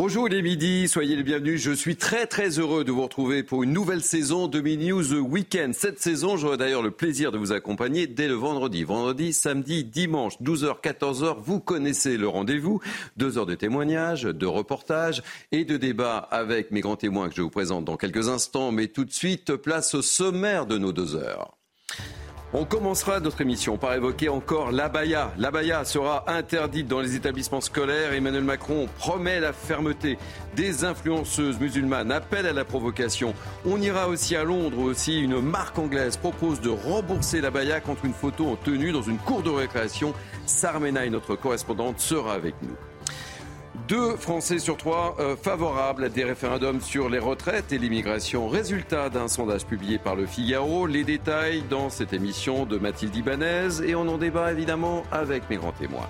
Bonjour, il est midi, soyez les bienvenus. Je suis très très heureux de vous retrouver pour une nouvelle saison de Mini News Weekend. Cette saison, j'aurai d'ailleurs le plaisir de vous accompagner dès le vendredi. Vendredi, samedi, dimanche, 12h, 14h, vous connaissez le rendez-vous. Deux heures de témoignages, de reportages et de débats avec mes grands témoins que je vous présente dans quelques instants. Mais tout de suite, place au sommaire de nos deux heures. On commencera notre émission par évoquer encore l'abaya. L'abaya sera interdite dans les établissements scolaires. Emmanuel Macron promet la fermeté. Des influenceuses musulmanes appellent à la provocation. On ira aussi à Londres aussi. Une marque anglaise propose de rembourser l'abaya contre une photo en tenue dans une cour de récréation. Sarmena, notre correspondante, sera avec nous. Deux Français sur trois euh, favorables à des référendums sur les retraites et l'immigration. Résultat d'un sondage publié par le Figaro. Les détails dans cette émission de Mathilde Ibanez et on en débat évidemment avec mes grands témoins.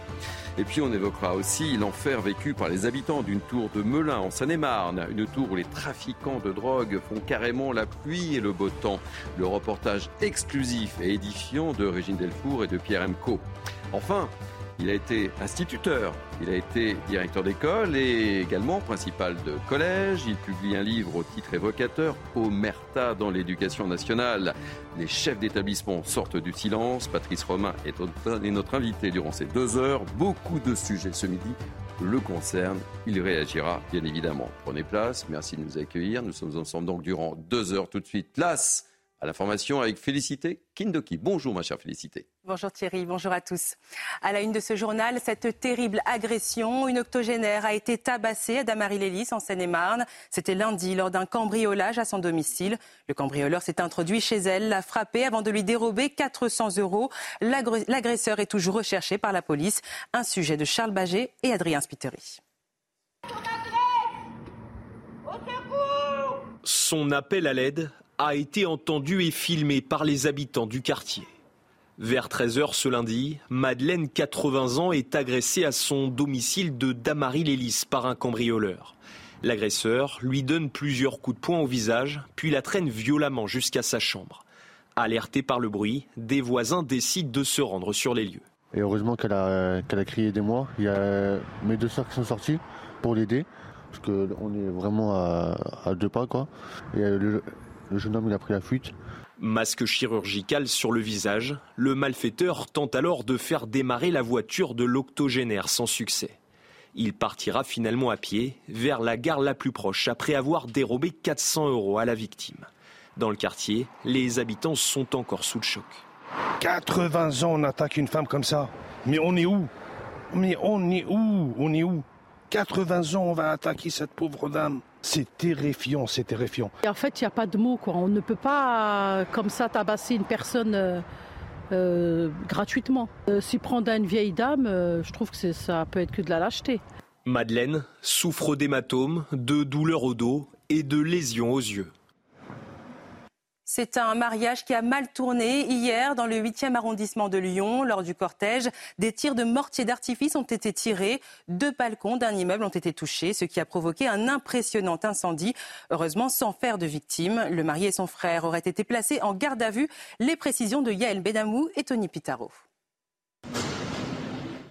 Et puis on évoquera aussi l'enfer vécu par les habitants d'une tour de Melun en Seine-et-Marne, une tour où les trafiquants de drogue font carrément la pluie et le beau temps. Le reportage exclusif et édifiant de Régine Delfour et de Pierre Emco. Enfin, il a été instituteur, il a été directeur d'école et également principal de collège. Il publie un livre au titre évocateur, Omerta dans l'éducation nationale. Les chefs d'établissement sortent du silence. Patrice Romain est notre invité durant ces deux heures. Beaucoup de sujets ce midi le concernent. Il réagira bien évidemment. Prenez place, merci de nous accueillir. Nous sommes ensemble donc durant deux heures tout de suite. Place à l'information avec Félicité Kindoki. Bonjour ma chère Félicité. Bonjour Thierry, bonjour à tous. À la une de ce journal, cette terrible agression. Une octogénaire a été tabassée à Damary-Lélis en Seine-et-Marne. C'était lundi lors d'un cambriolage à son domicile. Le cambrioleur s'est introduit chez elle, l'a frappée avant de lui dérober 400 euros. L'agresseur est toujours recherché par la police. Un sujet de Charles Baget et Adrien Spiteri. Son appel à l'aide a été entendu et filmé par les habitants du quartier. Vers 13h ce lundi, Madeleine, 80 ans, est agressée à son domicile de Damary-Lélis par un cambrioleur. L'agresseur lui donne plusieurs coups de poing au visage, puis la traîne violemment jusqu'à sa chambre. Alerté par le bruit, des voisins décident de se rendre sur les lieux. Et heureusement qu'elle a, crié des mois. Il y a mes deux soeurs qui sont sorties pour l'aider, parce qu'on est vraiment à, deux pas. Quoi. Jeune homme il a pris la fuite. Masque chirurgical sur le visage, le malfaiteur tente alors de faire démarrer la voiture de l'octogénaire sans succès. Il partira finalement à pied vers la gare la plus proche après avoir dérobé 400 euros à la victime. Dans le quartier, les habitants sont encore sous le choc. 80 ans, on attaque une femme comme ça. Mais on est où? Mais on est où? On est où? 80 ans, on va attaquer cette pauvre dame. C'est terrifiant, c'est terrifiant. en fait, il n'y a pas de mots. Quoi. On ne peut pas, comme ça, tabasser une personne euh, euh, gratuitement. Euh, s'y prendre à une vieille dame, je trouve que ça peut être que de la lâcheté. Madeleine souffre d'hématomes, de douleurs au dos et de lésions aux yeux. C'est un mariage qui a mal tourné hier dans le 8e arrondissement de Lyon. Lors du cortège, des tirs de mortier d'artifice ont été tirés. Deux balcons d'un immeuble ont été touchés, ce qui a provoqué un impressionnant incendie. Heureusement, sans faire de victimes. Le marié et son frère auraient été placés en garde à vue. Les précisions de Yael Benamou et Tony Pitaro.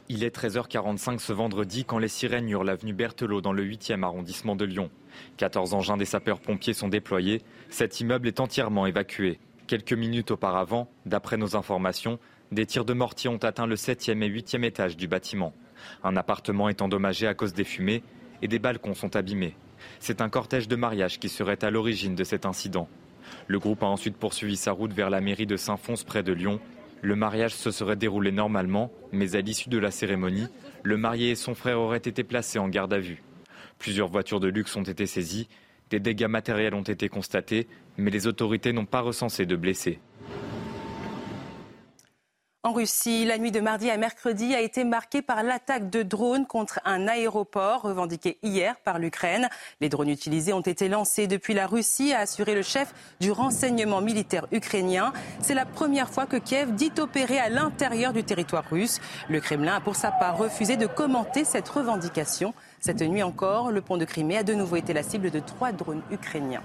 Il est 13h45 ce vendredi quand les sirènes hurlent l'avenue Berthelot dans le 8e arrondissement de Lyon. 14 engins des sapeurs-pompiers sont déployés. Cet immeuble est entièrement évacué. Quelques minutes auparavant, d'après nos informations, des tirs de mortier ont atteint le 7e et 8e étage du bâtiment. Un appartement est endommagé à cause des fumées et des balcons sont abîmés. C'est un cortège de mariage qui serait à l'origine de cet incident. Le groupe a ensuite poursuivi sa route vers la mairie de Saint-Fons près de Lyon le mariage se serait déroulé normalement, mais à l'issue de la cérémonie, le marié et son frère auraient été placés en garde à vue. Plusieurs voitures de luxe ont été saisies, des dégâts matériels ont été constatés, mais les autorités n'ont pas recensé de blessés. En Russie, la nuit de mardi à mercredi a été marquée par l'attaque de drones contre un aéroport revendiqué hier par l'Ukraine. Les drones utilisés ont été lancés depuis la Russie, a assuré le chef du renseignement militaire ukrainien. C'est la première fois que Kiev dit opérer à l'intérieur du territoire russe. Le Kremlin a pour sa part refusé de commenter cette revendication. Cette nuit encore, le pont de Crimée a de nouveau été la cible de trois drones ukrainiens.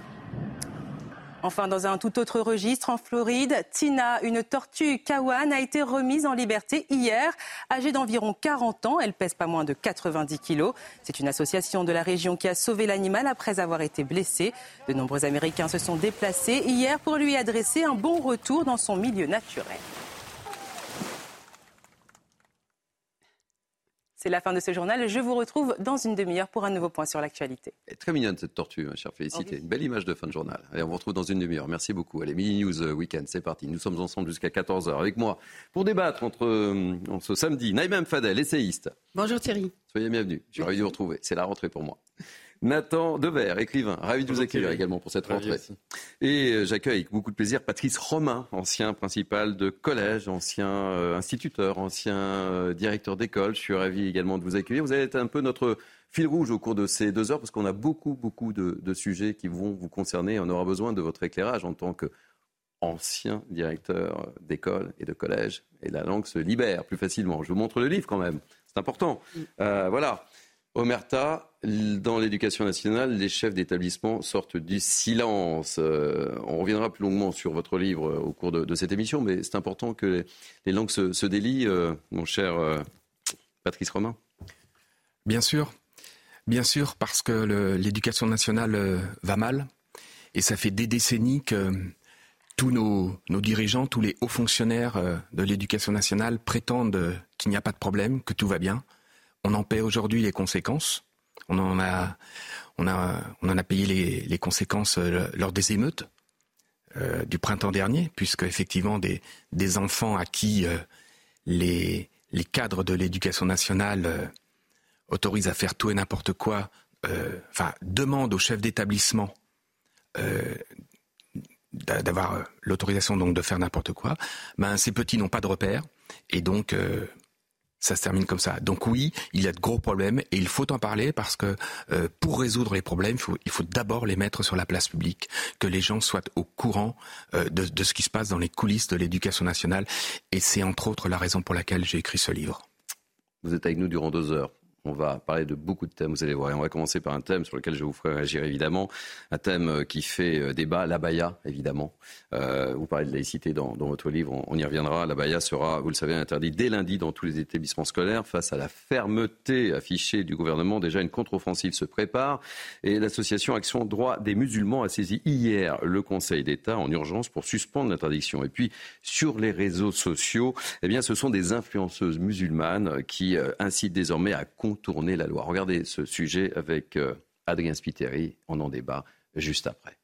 Enfin, dans un tout autre registre, en Floride, Tina, une tortue kawan, a été remise en liberté hier. Âgée d'environ 40 ans, elle pèse pas moins de 90 kilos. C'est une association de la région qui a sauvé l'animal après avoir été blessé. De nombreux Américains se sont déplacés hier pour lui adresser un bon retour dans son milieu naturel. C'est la fin de ce journal. Je vous retrouve dans une demi-heure pour un nouveau point sur l'actualité. Très mignonne cette tortue, ma chère Félicité. Une belle image de fin de journal. Allez, on vous retrouve dans une demi-heure. Merci beaucoup. Allez, Mini News euh, Weekend, c'est parti. Nous sommes ensemble jusqu'à 14h avec moi pour débattre entre euh, ce samedi. Naïm Fadel, essayiste. Bonjour Thierry. Soyez bienvenue. Je suis ravi de vous retrouver. C'est la rentrée pour moi. Nathan Dever, écrivain, ravi de vous accueillir également pour cette rentrée. Et euh, j'accueille avec beaucoup de plaisir Patrice Romain, ancien principal de collège, ancien euh, instituteur, ancien euh, directeur d'école. Je suis ravi également de vous accueillir. Vous allez être un peu notre fil rouge au cours de ces deux heures parce qu'on a beaucoup, beaucoup de, de, sujets qui vont vous concerner. On aura besoin de votre éclairage en tant qu'ancien directeur d'école et de collège. Et la langue se libère plus facilement. Je vous montre le livre quand même. C'est important. Euh, voilà. Omerta, dans l'éducation nationale, les chefs d'établissement sortent du silence. Euh, on reviendra plus longuement sur votre livre euh, au cours de, cette émission, mais c'est important que les, langues se, délient, euh, mon cher Patrice Romain. Bien sûr, bien sûr, parce que l'éducation nationale va mal, et ça fait des décennies que tous nos, dirigeants, tous les hauts fonctionnaires de l'éducation nationale prétendent qu'il n'y a pas de problème, que tout va bien. On en paie aujourd'hui les conséquences. On en a, on a, on en a payé les, conséquences euh, lors des émeutes euh, du printemps dernier, puisque effectivement des, des enfants à qui euh, les, les cadres de l'éducation nationale autorisent à faire tout et n'importe quoi, enfin demandent au chef d'établissement d'avoir l'autorisation donc de faire n'importe quoi, ben ces petits n'ont pas de repères et donc ça se termine comme ça. Donc oui, il y a de gros problèmes et il faut en parler parce que euh, pour résoudre les problèmes, il faut, d'abord les mettre sur la place publique, que les gens soient au courant euh, de ce qui se passe dans les coulisses de l'éducation nationale. Et c'est entre autres la raison pour laquelle j'ai écrit ce livre. Vous êtes avec nous durant deux heures. On va parler de beaucoup de thèmes, vous allez voir. Et on va commencer par un thème sur lequel je vous ferai réagir évidemment. Un thème euh, qui fait débat, l'abaya évidemment. Euh, vous parlez de laïcité dans, dans votre livre, on, y reviendra. L'abaya sera, vous le savez, interdit dès lundi dans tous les établissements scolaires. Face à la fermeté affichée du gouvernement, déjà une contre-offensive se prépare. Et l'association Action Droit des musulmans a saisi hier le Conseil d'État en urgence pour suspendre l'interdiction. Et puis sur les réseaux sociaux, eh bien, ce sont des influenceuses musulmanes qui euh, incitent désormais à contourner la loi. Regardez ce sujet avec euh, Adrien Spiteri. On en débat juste après.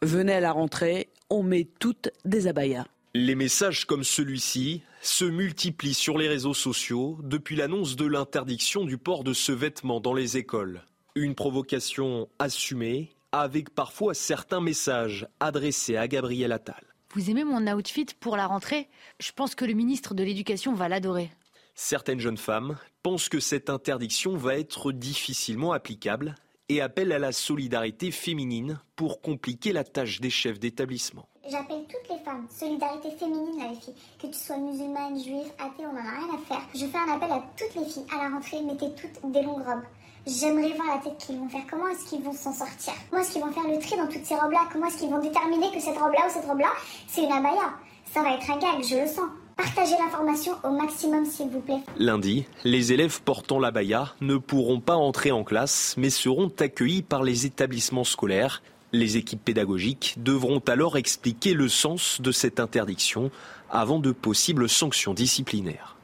Venez à la rentrée, on met toutes des abayas. Les messages comme celui-ci se multiplient sur les réseaux sociaux depuis l'annonce de l'interdiction du port de ce vêtement dans les écoles. Une provocation assumée avec parfois certains messages adressés à Gabriel Attal. Vous aimez mon outfit pour la rentrée? Je pense que le ministre de l'Éducation va l'adorer. Certaines jeunes femmes pensent que cette interdiction va être difficilement applicable et appellent à la solidarité féminine pour compliquer la tâche des chefs d'établissement. J'appelle toutes les femmes, solidarité féminine là les filles, que tu sois musulmane, juive, athée, on n'en a rien à faire. Je fais un appel à toutes les filles, à la rentrée, mettez toutes des longues robes. J'aimerais voir la tête qu'ils vont faire, comment est-ce qu'ils vont s'en sortir? Comment est-ce qu'ils vont faire le tri dans toutes ces robes-là? Comment est-ce qu'ils vont déterminer que cette robe-là ou cette robe-là, c'est une abaya? Ça va être un gag, je le sens. Partagez l'information au maximum, s'il vous plaît. Lundi, les élèves portant l'abaya ne pourront pas entrer en classe, mais seront accueillis par les établissements scolaires. Les équipes pédagogiques devront alors expliquer le sens de cette interdiction avant de possibles sanctions disciplinaires.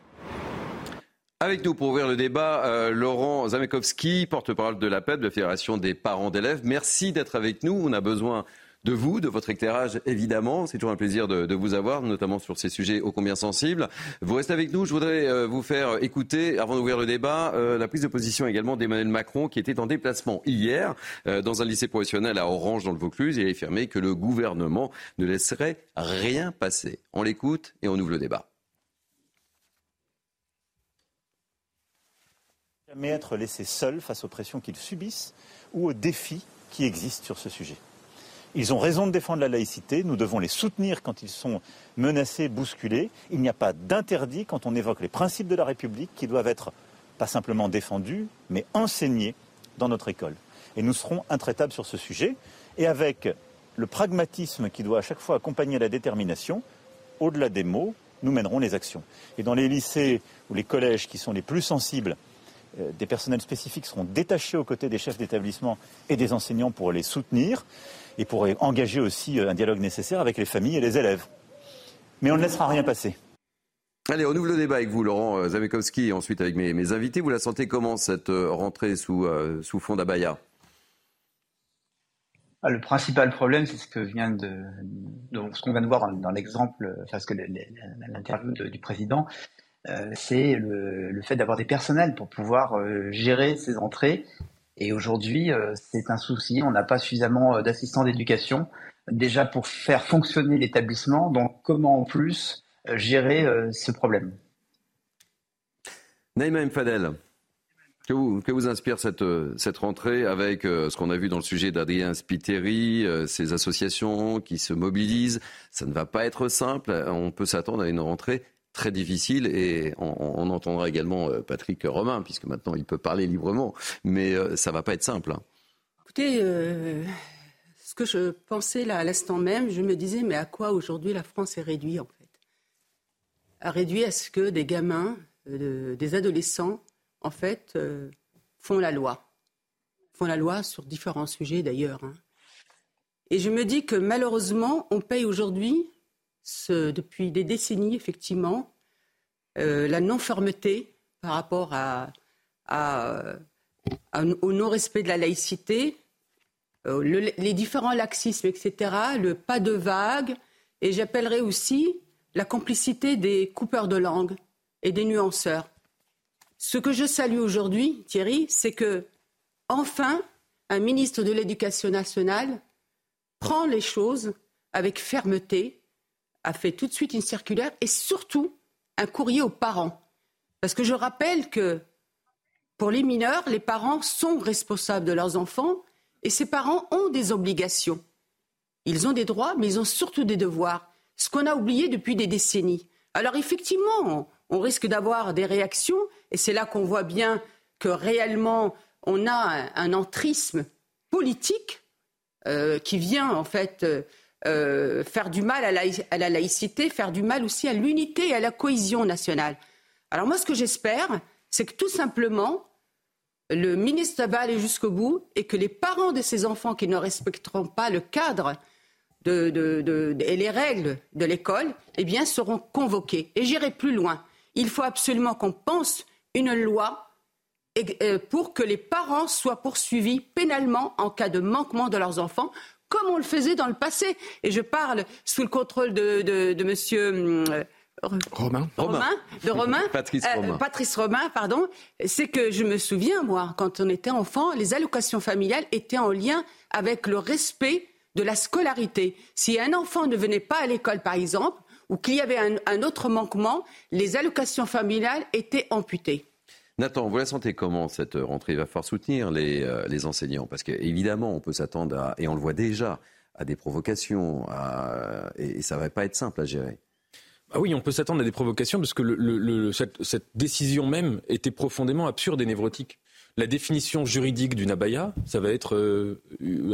Avec nous pour ouvrir le débat, euh, Laurent Zamekowski, porte-parole de l'APEP, de la Fédération des parents d'élèves. Merci d'être avec nous. On a besoin de vous, de votre éclairage, évidemment. C'est toujours un plaisir de, vous avoir, notamment sur ces sujets ô combien sensibles. Vous restez avec nous. Je voudrais euh, vous faire écouter, avant d'ouvrir le débat, euh, la prise de position également d'Emmanuel Macron, qui était en déplacement hier euh, dans un lycée professionnel à Orange, dans le Vaucluse. Il a affirmé que le gouvernement ne laisserait rien passer. On l'écoute et on ouvre le débat. Jamais être laissé seul face aux pressions qu'ils subissent ou aux défis qui existent sur ce sujet. Ils ont raison de défendre la laïcité, nous devons les soutenir quand ils sont menacés, bousculés. Il n'y a pas d'interdit quand on évoque les principes de la République qui doivent être pas simplement défendus, mais enseignés dans notre école. Et nous serons intraitables sur ce sujet. Et avec le pragmatisme qui doit à chaque fois accompagner la détermination, au-delà des mots, nous mènerons les actions. Et dans les lycées ou les collèges qui sont les plus sensibles, euh, des personnels spécifiques seront détachés aux côtés des chefs d'établissement et des enseignants pour les soutenir et pour engager aussi euh, un dialogue nécessaire avec les familles et les élèves. Mais on ne laissera rien passer. Allez, on ouvre le débat avec vous, Laurent euh, Zamekowski, et ensuite avec mes, invités. Vous la sentez comment, cette rentrée sous, sous fond d'Abaya? Ah, le principal problème, c'est ce que vient de, ce qu'on vient de voir dans l'exemple, parce que l'interview du président, euh, c'est le, fait d'avoir des personnels pour pouvoir euh, gérer ces entrées. Et aujourd'hui, euh, c'est un souci. On n'a pas suffisamment d'assistants d'éducation déjà pour faire fonctionner l'établissement. Donc, comment en plus gérer ce problème? Naïma Mfadel, que vous, que vous inspire cette, cette rentrée avec ce qu'on a vu dans le sujet d'Adrien Spiteri, ces associations qui se mobilisent? Ça ne va pas être simple. On peut s'attendre à une rentrée très difficile et on, entendra également euh, Patrick Romain, puisque maintenant il peut parler librement, mais euh, ça va pas être simple. Hein. Écoutez, euh, ce que je pensais là à l'instant même, je me disais, mais à quoi aujourd'hui la France est réduite en fait? À à ce que des gamins, des adolescents, en fait, font la loi. Font la loi sur différents sujets d'ailleurs. Hein. Et je me dis que malheureusement, on paye aujourd'hui depuis des décennies, effectivement, euh, la non-fermeté par rapport au non-respect de la laïcité, euh, les différents laxismes, etc., le pas de vague, et j'appellerai aussi la complicité des coupeurs de langue et des nuanceurs. Ce que je salue aujourd'hui, Thierry, c'est que, enfin, un ministre de l'Éducation nationale prend les choses avec fermeté a fait tout de suite une circulaire et surtout un courrier aux parents. Parce que je rappelle que pour les mineurs, les parents sont responsables de leurs enfants et ces parents ont des obligations. Ils ont des droits, mais ils ont surtout des devoirs. Ce qu'on a oublié depuis des décennies. Alors effectivement, on risque d'avoir des réactions et c'est là qu'on voit bien que réellement on a un, entrisme politique euh, qui vient en fait. Euh, euh, faire du mal à la, laïcité, faire du mal aussi à l'unité et à la cohésion nationale. Alors moi, ce que j'espère, c'est que tout simplement, le ministre va aller jusqu'au bout et que les parents de ces enfants qui ne respecteront pas le cadre et les règles de l'école, eh bien, seront convoqués. Et j'irai plus loin. Il faut absolument qu'on pense une loi euh, pour que les parents soient poursuivis pénalement en cas de manquement de leurs enfants, comme on le faisait dans le passé. Et je parle sous le contrôle de, de, monsieur. Euh, Romain. Romain. De Romain. Patrice euh, Romain. Patrice Romain, pardon. C'est que je me souviens, moi, quand on était enfant, les allocations familiales étaient en lien avec le respect de la scolarité. Si un enfant ne venait pas à l'école, par exemple, ou qu'il y avait un autre manquement, les allocations familiales étaient amputées. Nathan, vous la sentez comment cette rentrée Il va falloir soutenir les, euh, les enseignants? Parce qu'évidemment, on peut s'attendre à, et on le voit déjà, à des provocations et, ça ne va pas être simple à gérer. Ah oui, on peut s'attendre à des provocations parce que le, cette, décision même était profondément absurde et névrotique. La définition juridique d'une abaya, ça va être euh,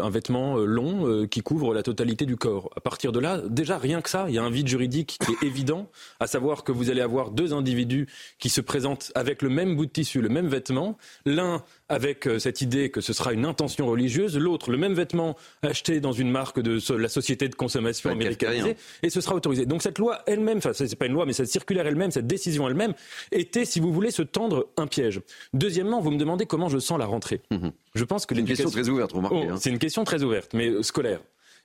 un vêtement euh, long euh, qui couvre la totalité du corps. À partir de là, déjà rien que ça, il y a un vide juridique qui est évident, à savoir que vous allez avoir deux individus qui se présentent avec le même bout de tissu, le même vêtement, l'un avec euh, cette idée que ce sera une intention religieuse, l'autre le même vêtement acheté dans une marque de la société de consommation américaine et ce sera autorisé. Donc cette loi elle-même, enfin c'est pas une loi, mais cette circulaire elle-même, cette décision elle-même était, si vous voulez, se tendre un piège. Deuxièmement, vous me demandez comment je sens la rentrée. Mhm. Je pense que c'est une question très ouverte, remarquez. Oh, hein. C'est une question très ouverte, mais scolaire.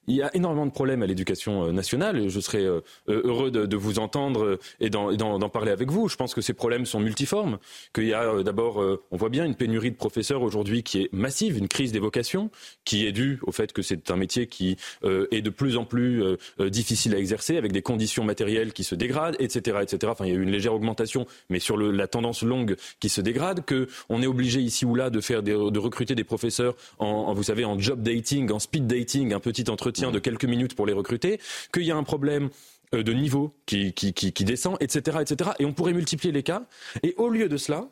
Il y a énormément de problèmes à l'éducation euh, nationale je serais euh, euh, heureux de, vous entendre et d'en parler avec vous. Je pense que ces problèmes sont multiformes, qu'il y a d'abord, on voit bien une pénurie de professeurs aujourd'hui qui est massive, une crise des vocations qui est due au fait que c'est un métier qui est de plus en plus difficile à exercer avec des conditions matérielles qui se dégradent, etc., etc. Enfin, il y a eu une légère augmentation, mais sur la tendance longue qui se dégrade, que on est obligé ici ou là de faire de recruter des professeurs en, vous savez, en job dating, en speed dating, un petit entretien de quelques minutes pour les recruter, qu'il y a un problème euh, de niveau qui, qui, descend, etc., etc. Et on pourrait multiplier les cas. Et au lieu de cela,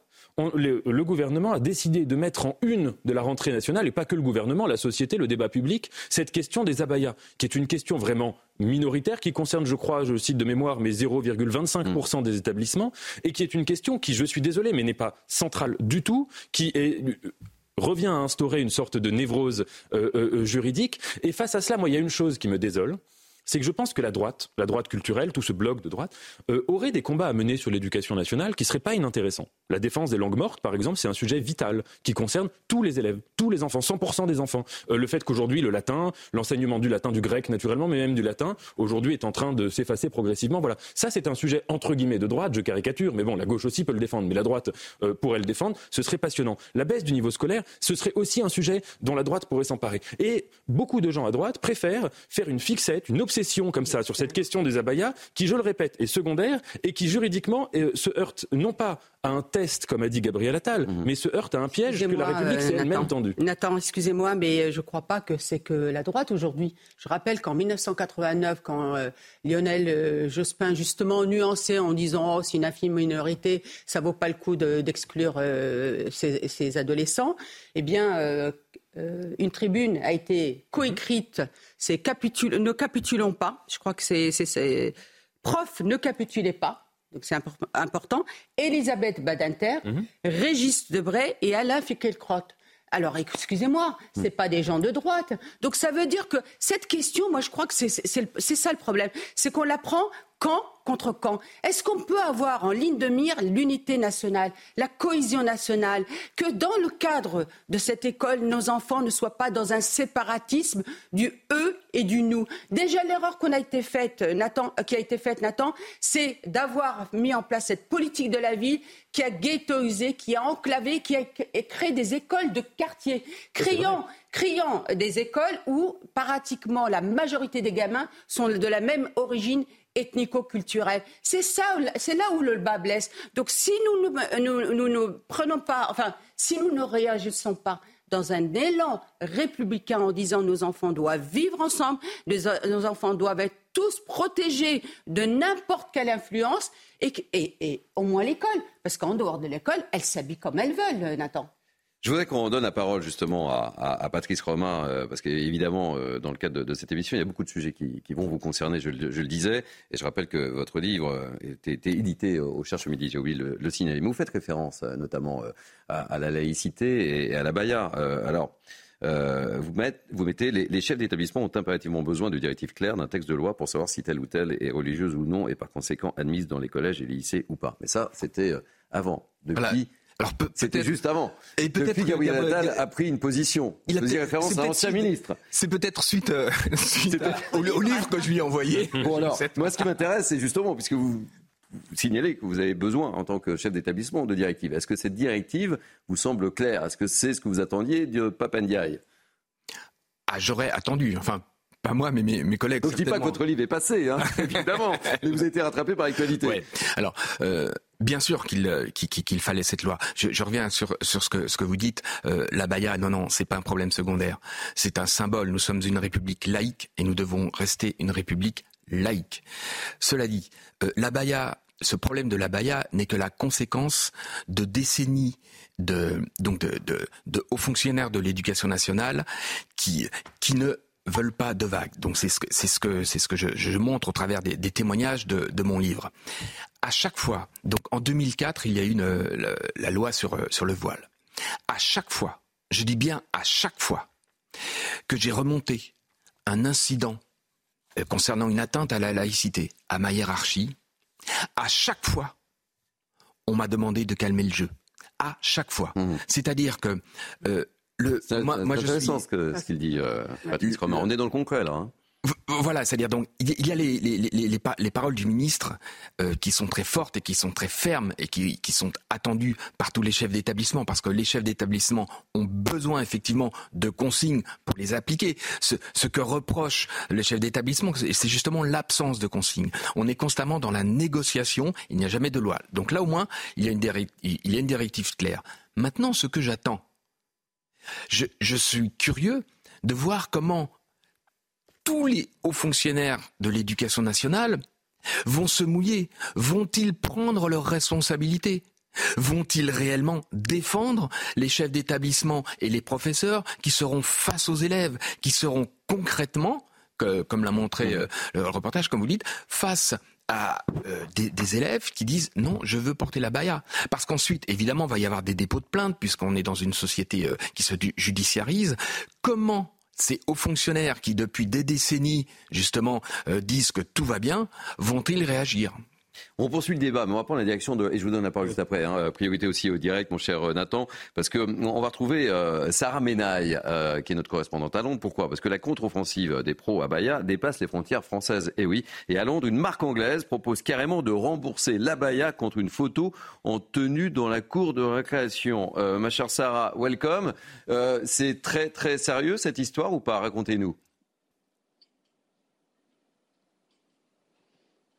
le, gouvernement a décidé de mettre en une de la rentrée nationale, et pas que le gouvernement, la société, le débat public, cette question des abayas, qui est une question vraiment minoritaire qui concerne, je crois, je cite de mémoire, mais 0,25% des établissements, et qui est une question qui, je suis désolé, mais n'est pas centrale du tout, qui est revient à instaurer une sorte de névrose euh, euh, euh, juridique. Et face à cela, moi, il y a une chose qui me désole, c'est que je pense que la droite, la droite culturelle, tout ce bloc de droite, euh, aurait des combats à mener sur l'éducation nationale qui ne seraient pas inintéressants. La défense des langues mortes, par exemple, c'est un sujet vital qui concerne tous les élèves, tous les enfants, 100% des enfants. Euh, le fait qu'aujourd'hui, le latin, l'enseignement du latin, du grec naturellement, mais même du latin, aujourd'hui est en train de s'effacer progressivement. Voilà. Ça, c'est un sujet entre guillemets de droite, je caricature, mais bon, la gauche aussi peut le défendre, mais la droite euh, pourrait le défendre, ce serait passionnant. La baisse du niveau scolaire, ce serait aussi un sujet dont la droite pourrait s'emparer. Et beaucoup de gens à droite préfèrent faire une fixette, une obsession comme ça sur cette question des abayas, qui, je le répète, est secondaire et qui juridiquement euh, se heurte non pas à un test, comme a dit Gabriel Attal, mhm. mais se heurte à un piège que la République s'est euh, elle-même tendu. Nathan, excusez-moi, mais euh, je ne crois pas que c'est que la droite aujourd'hui. Je rappelle qu'en 1989, quand Lionel Jospin justement nuançait en disant oh, c'est une infime minorité, ça vaut pas le coup d'exclure ces, ces, adolescents, eh bien euh, une tribune a été coécrite, c'est ne capitulons pas, je crois que c'est prof, ne capitulez pas, donc c'est important, Elisabeth Badinter, mhm. Régis Debray et Alain Finkielkraut. Alors, excusez-moi, ce n'est pas des gens de droite. Donc, ça veut dire que cette question, moi, je crois que c'est ça le problème. C'est qu'on la prend quand contre quand Est-ce qu'on peut avoir en ligne de mire l'unité nationale, la cohésion nationale, que dans le cadre de cette école, nos enfants ne soient pas dans un séparatisme du eux et du nous? Déjà, l'erreur qu'on a été faite, Nathan, qui a été faite, Nathan, c'est d'avoir mis en place cette politique de la ville qui a ghettoisé, qui a enclavé, qui a créé des écoles de quartier, créant, créant des écoles où pratiquement la majorité des gamins sont de la même origine ethnico-culturel. C'est ça, c'est là où le bas blesse. Donc si nous ne nous, prenons pas, enfin, si nous ne réagissons pas dans un élan républicain en disant nos enfants doivent vivre ensemble, nos enfants doivent être tous protégés de n'importe quelle influence, et au moins l'école, parce qu'en dehors de l'école, elles s'habillent comme elles veulent, Nathan. Je voudrais qu'on donne la parole justement à, Patrice Romain, euh, parce qu'évidemment, euh, dans le cadre de, cette émission, il y a beaucoup de sujets qui, vont vous concerner, je, le disais. Et je rappelle que votre livre euh, était, édité au Cherche Midi, j'ai oublié le, le signaler. Mais vous faites référence notamment à, la laïcité et, à la Baïa. alors, vous, vous, mettez les, les chefs d'établissement ont impérativement besoin de directives claires d'un texte de loi pour savoir si telle ou telle est religieuse ou non et par conséquent admise dans les collèges et les lycées ou pas. Mais ça, c'était avant. Depuis. C'était juste avant. Et peut-être que Gabriel Attal a pris une position. Il a faisait référence à l'ancien ministre. C'est peut-être suite, euh, au, livre que je lui ai envoyé. Bon alors, moi ce qui m'intéresse, c'est justement, puisque vous signalez que vous avez besoin, en tant que chef d'établissement, de directive. Est-ce que cette directive vous semble claire? Est-ce que c'est ce que vous attendiez de Papandiaï? Ah, j'aurais attendu. Enfin, pas moi, mais mes, collègues. Donc, je dis pas que votre livre est passé, hein, évidemment, mais vous avez été rattrapé par l'actualité. Ouais. Alors, euh, bien sûr qu'il euh, qu'il fallait cette loi. Je, reviens sur, ce, que, vous dites. Euh, la non, non, c'est pas un problème secondaire. C'est un symbole. Nous sommes une république laïque et nous devons rester une république laïque. Cela dit, euh, la ce problème de la Baïa n'est que la conséquence de décennies de, donc de, hauts fonctionnaires de l'éducation nationale qui, ne veulent pas de vagues. Donc c'est ce que c'est ce que c'est ce que je, montre au travers des, témoignages de, mon livre. À chaque fois, donc en 2004, il y a eu une, la loi sur sur le voile. À chaque fois, je dis bien à chaque fois que j'ai remonté un incident euh, concernant une atteinte à la laïcité à ma hiérarchie, à chaque fois, on m'a demandé de calmer le jeu. À chaque fois. Mmh. C'est-à-dire que euh, c'est moi, intéressant ce qu'il dit, euh, Patrice Romain. On est dans le concret, là. Hein. Voilà, c'est-à-dire donc il y a les, les, les, les paroles du ministre euh, qui sont très fortes et qui sont très fermes et qui, qui sont attendues par tous les chefs d'établissement parce que les chefs d'établissement ont besoin effectivement de consignes pour les appliquer. Ce, que reproche le chef d'établissement, c'est justement l'absence de consignes. On est constamment dans la négociation, il n'y a jamais de loi. Donc là au moins, il y a une, il y a une directive claire. Maintenant, ce que j'attends, je, suis curieux de voir comment tous les hauts fonctionnaires de l'éducation nationale vont se mouiller, vont-ils prendre leurs responsabilités? Vont-ils réellement défendre les chefs d'établissement et les professeurs qui seront face aux élèves, qui seront concrètement, comme l'a montré euh, le reportage, comme vous dites, face à euh, des, élèves qui disent non, je veux porter la baya. Parce qu'ensuite, évidemment, il va y avoir des dépôts de plainte puisqu'on est dans une société euh, qui se judiciarise. Comment ces hauts fonctionnaires qui, depuis des décennies, justement, disent que tout va bien, vont-ils réagir? On poursuit le débat, mais on va prendre la direction de. Et je vous donne la parole juste après. Hein, priorité aussi au direct, mon cher euh, Nathan, parce que on va retrouver euh, Sarah Menaille, euh, qui est notre correspondante à Londres. Pourquoi? Parce que la contre-offensive des pros à Bahia dépasse les frontières françaises. Et oui. Et à Londres, une marque anglaise propose carrément de rembourser l'abaya contre une photo en tenue dans la cour de récréation. ma chère Sarah, welcome. C'est très très sérieux cette histoire ou pas? Racontez-nous.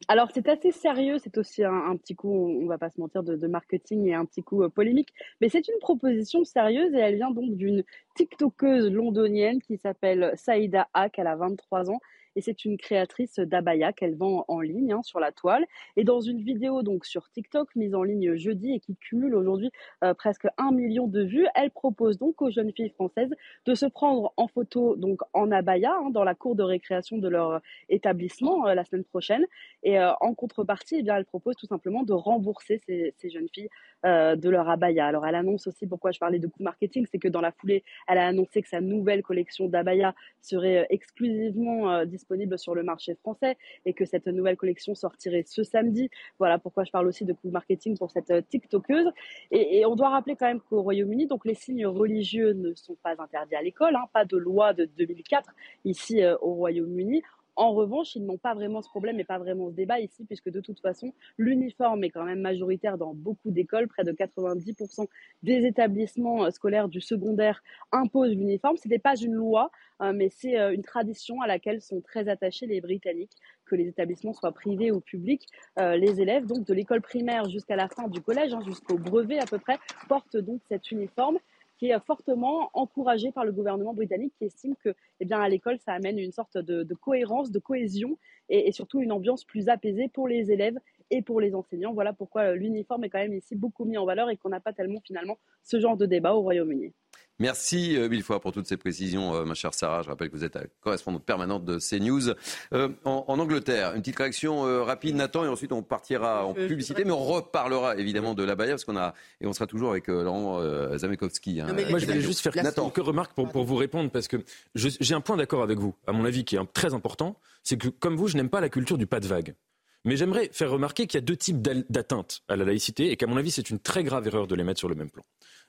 Alors c'est assez sérieux, c'est aussi un, petit coup, on, va pas se mentir, de, marketing et un petit coup euh, polémique, mais c'est une proposition sérieuse et elle vient donc d'une TikTokeuse londonienne qui s'appelle Saïda Haq, elle a 23 ans et c'est une créatrice d'abaya qu'elle vend en ligne hein, sur la toile. Et dans une vidéo donc sur TikTok mise en ligne jeudi et qui cumule aujourd'hui euh, presque un million de vues, elle propose donc aux jeunes filles françaises de se prendre en photo donc en abaya hein, dans la cour de récréation de leur établissement euh, la semaine prochaine. Et euh, en contrepartie, eh bien, elle propose tout simplement de rembourser ces, jeunes filles de leur abaya. Alors elle annonce aussi pourquoi je parlais de coût marketing, c'est que dans la foulée, elle a annoncé que sa nouvelle collection d'abaya serait exclusivement disponible disponible sur le marché français et que cette nouvelle collection sortirait ce samedi. Voilà pourquoi je parle aussi de coût marketing pour cette euh, TikTokeuse. Et, et on doit rappeler quand même qu'au Royaume-Uni, donc les signes religieux ne sont pas interdits à l'école, hein, pas de loi de 2004 ici euh, au Royaume-Uni. En revanche, ils n'ont pas vraiment ce problème et pas vraiment ce débat ici, puisque de toute façon, l'uniforme est quand même majoritaire dans beaucoup d'écoles. Près de 90% des établissements euh, scolaires du secondaire imposent l'uniforme. Ce n'est pas une loi, euh, mais c'est euh, une tradition à laquelle sont très attachés les Britanniques, que les établissements soient privés ou publics. les élèves, donc de l'école primaire jusqu'à la fin du collège, hein, jusqu'au brevet à peu près, portent donc cet uniforme qui est fortement encouragé par le gouvernement britannique qui estime que eh bien, à l'école, ça amène une sorte de, cohérence, de cohésion et, surtout une ambiance plus apaisée pour les élèves et pour les enseignants. Voilà pourquoi euh, l'uniforme est quand même ici beaucoup mis en valeur et qu'on n'a pas tellement finalement ce genre de débat au Royaume-Uni. Merci euh, mille fois pour toutes ces précisions, euh, ma chère Sarah. Je rappelle que vous êtes la correspondante permanente de CNews. Euh, en, Angleterre, une petite réaction rapide, Nathan, et ensuite on partira en publicité, mais on reparlera évidemment de la Bayer, parce qu'on a et on sera toujours avec Laurent Zamekowski. Hein. moi, je voulais juste faire quelques remarques pour, pour vous répondre, parce que j'ai un point d'accord avec vous, à mon avis, qui est très important, c'est que comme vous, je n'aime pas la culture du pas de vague. Mais j'aimerais faire remarquer qu'il y a deux types d'atteintes à la laïcité et qu'à mon avis, c'est une très grave erreur de les mettre sur le même plan.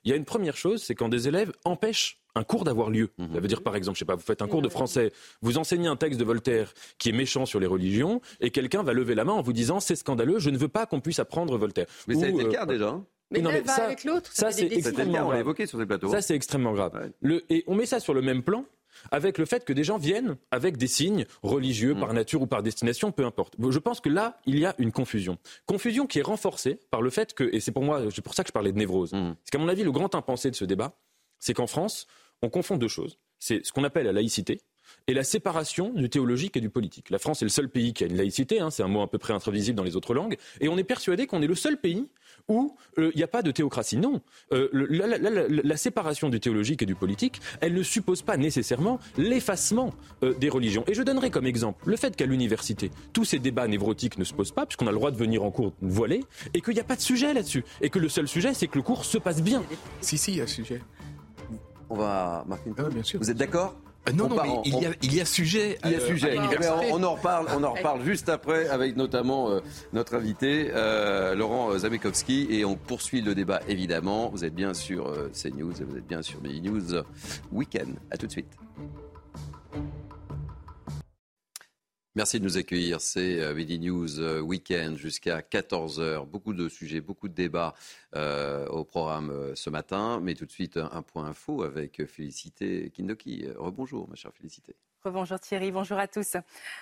Il y a une première chose, c'est quand des élèves empêchent un cours d'avoir lieu. Ça veut dire, par exemple, je sais pas, vous faites un cours de français, vous enseignez un texte de Voltaire qui est méchant sur les religions, et quelqu'un va lever la main en vous disant c'est scandaleux, je ne veux pas qu'on puisse apprendre Voltaire. Mais ça a été le cas euh, déjà. Hein. Mais, non, mais ça, avec l'autre. Ça, c'est extrêmement grave. évoqué sur ces plateaux. Ça, c'est extrêmement grave. Le, et on met ça sur le même plan avec le fait que des gens viennent avec des signes religieux par mm. nature ou par destination, peu importe. Je pense que là, il y a une confusion. Confusion qui est renforcée par le fait que, et c'est pour moi, c'est pour ça que je parlais de névrose, mm. c'est qu'à mon avis, le grand impensé de ce débat, c'est qu'en France, on confond deux choses. C'est ce qu'on appelle la laïcité, et la séparation du théologique et du politique. La France est le seul pays qui a une laïcité, hein, c'est un mot à peu près intravisible dans les autres langues, et on est persuadé qu'on est le seul pays où euh, il n'y a pas de théocratie. Non, euh, la, séparation du théologique et du politique, elle ne suppose pas nécessairement l'effacement euh, des religions. Et je donnerai comme exemple le fait qu'à l'université, tous ces débats névrotiques ne se posent pas, puisqu'on a le droit de venir en cours voilé, et qu'il n'y a pas de sujet là-dessus, et que le seul sujet, c'est que le cours se passe bien. Si, si, il y a un sujet. On va marquer une ah, bien sûr. Vous êtes d'accord? Non, non, mais il, y a, il y a sujet. Il y a euh, sujet. on, en reparle, on en reparle juste après avec notamment euh, notre invité Laurent Zamekowski et on poursuit le débat évidemment. Vous êtes bien sur CNews, vous êtes bien sur News Weekend. À tout de suite. Merci de nous accueillir. C'est euh, Midi News euh, Weekend jusqu'à 14h. Beaucoup de sujets, beaucoup de débats euh, au programme ce matin. Mais tout de suite, un point info avec Félicité Kindoki. Rebonjour, ma chère Félicité. Bonjour Thierry, bonjour à tous.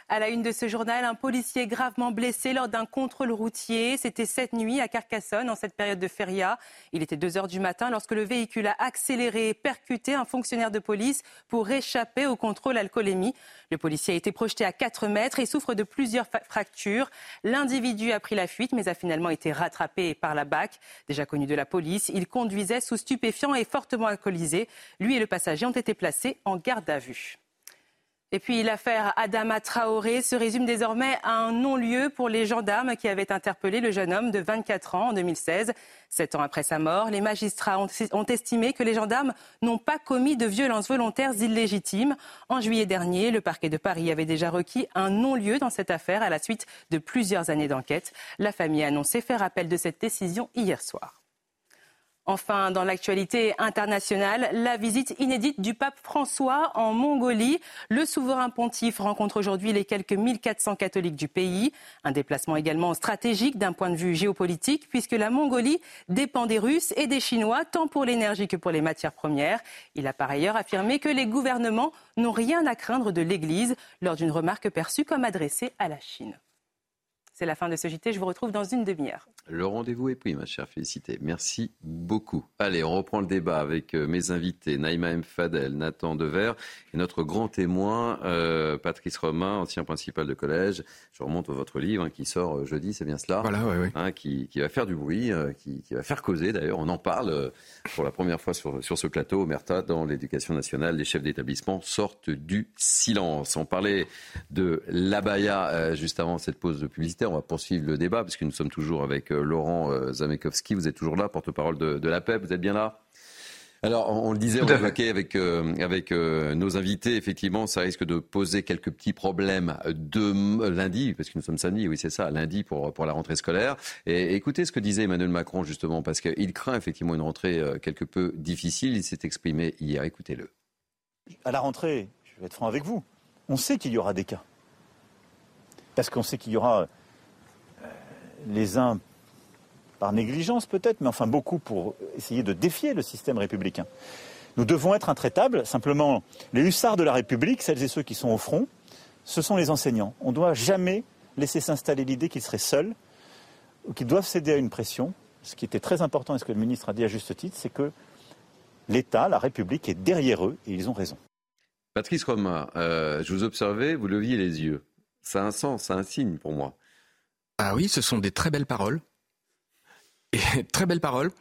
À la une de ce journal, un policier gravement blessé lors d'un contrôle routier. C'était cette nuit à Carcassonne, en cette période de feria. Il était 2 heures du matin lorsque le véhicule a accéléré et percuté un fonctionnaire de police pour échapper au contrôle alcoolémie. Le policier a été projeté à 4 mètres et souffre de plusieurs fractures. L'individu a pris la fuite mais a finalement été rattrapé par la BAC. Déjà connu de la police, il conduisait sous stupéfiants et fortement alcoolisé. Lui et le passager ont été placés en garde à vue. Et puis l'affaire Adama Traoré se résume désormais à un non-lieu pour les gendarmes qui avaient interpellé le jeune homme de 24 ans en 2016. Sept ans après sa mort, les magistrats ont, estimé que les gendarmes n'ont pas commis de violences volontaires illégitimes. En juillet dernier, le parquet de Paris avait déjà requis un non-lieu dans cette affaire à la suite de plusieurs années d'enquête. La famille a annoncé faire appel de cette décision hier soir. Enfin, dans l'actualité internationale, la visite inédite du pape François en Mongolie. Le souverain pontife rencontre aujourd'hui les quelques 1400 catholiques du pays. Un déplacement également stratégique d'un point de vue géopolitique, puisque la Mongolie dépend des Russes et des Chinois, tant pour l'énergie que pour les matières premières. Il a par ailleurs affirmé que les gouvernements n'ont rien à craindre de l'Église, lors d'une remarque perçue comme adressée à la Chine. C'est la fin de ce JT. Je vous retrouve dans une demi-heure. Le rendez-vous est pris, ma chère Félicité. Merci beaucoup. Allez, on reprend le débat avec euh, mes invités, Naïma M. Fadel, Nathan Dever et notre grand témoin, euh, Patrice Romain, ancien principal de collège. Je remonte à votre livre hein, qui sort euh, jeudi, c'est bien cela Voilà, oui, oui. Hein, qui, va faire du bruit, qui, va faire causer d'ailleurs. On en parle pour la première fois sur, sur ce plateau, Omerta, dans l'éducation nationale. Les chefs d'établissement sortent du silence. On parlait de l'abaya juste avant cette pause de publicité. On va poursuivre le débat parce que nous sommes toujours avec Laurent euh, Zamekowski. Vous êtes toujours là, porte-parole de, la PEP. Vous êtes bien là? Alors, on, le disait, on évoquait avec, euh, avec euh, nos invités, effectivement, ça risque de poser quelques petits problèmes de lundi, parce que nous sommes samedi, oui, c'est ça, lundi pour, pour la rentrée scolaire. Et écoutez ce que disait Emmanuel Macron, justement, parce qu'il craint effectivement une rentrée quelque peu difficile. Il s'est exprimé hier, écoutez-le. À la rentrée, je vais être franc avec vous, on sait qu'il y aura des cas. Parce qu'on sait qu'il y aura les uns par négligence peut-être, mais enfin beaucoup pour essayer de défier le système républicain. Nous devons être intraitables. Simplement, les hussards de la République, celles et ceux qui sont au front, ce sont les enseignants. On ne doit jamais laisser s'installer l'idée qu'ils seraient seuls ou qu'ils doivent céder à une pression. Ce qui était très important et ce que le ministre a dit à juste titre, c'est que l'État, la République est derrière eux et ils ont raison. Patrice Romain, euh, je vous observais, vous leviez les yeux. Ça a un sens, ça a un signe pour moi. Ah oui, ce sont des très belles paroles. très belle parole.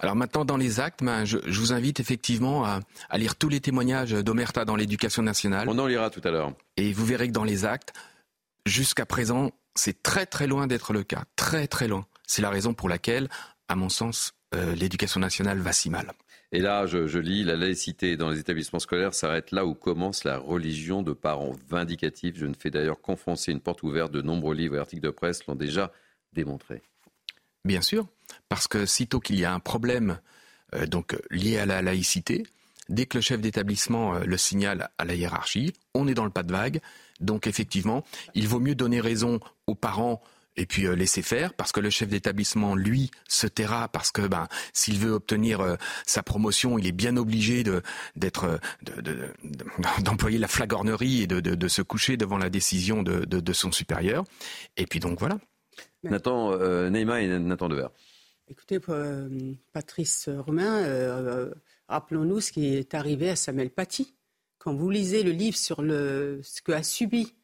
Alors maintenant, dans les actes, ben, je, vous invite effectivement à, lire tous les témoignages d'Omerta dans l'éducation nationale. On en lira tout à l'heure. Et vous verrez que dans les actes, jusqu'à présent, c'est très très loin d'être le cas. Très très loin. C'est la raison pour laquelle, à mon sens, euh, l'éducation nationale va si mal. Et là, je, lis, la laïcité dans les établissements scolaires s'arrête là où commence la religion de parents vindicatifs. Je ne fais d'ailleurs qu'enfoncer une porte ouverte. De nombreux livres et articles de presse l'ont déjà démontré. Bien sûr, parce que sitôt qu'il y a un problème euh, donc lié à la laïcité, dès que le chef d'établissement euh, le signale à la hiérarchie, on est dans le pas de vague. Donc effectivement, il vaut mieux donner raison aux parents et puis euh, laisser faire parce que le chef d'établissement lui se taira parce que ben s'il veut obtenir sa promotion il est bien obligé de d'être d'employer la flagornerie et de, de, se coucher devant la décision de, de son supérieur et puis donc voilà Nathan euh, Neymar et Nathan Dever. Écoutez, euh, Patrice Romain, euh, rappelons-nous ce qui est arrivé à Samuel Paty. Quand vous lisez le livre sur le, ce qu'a subi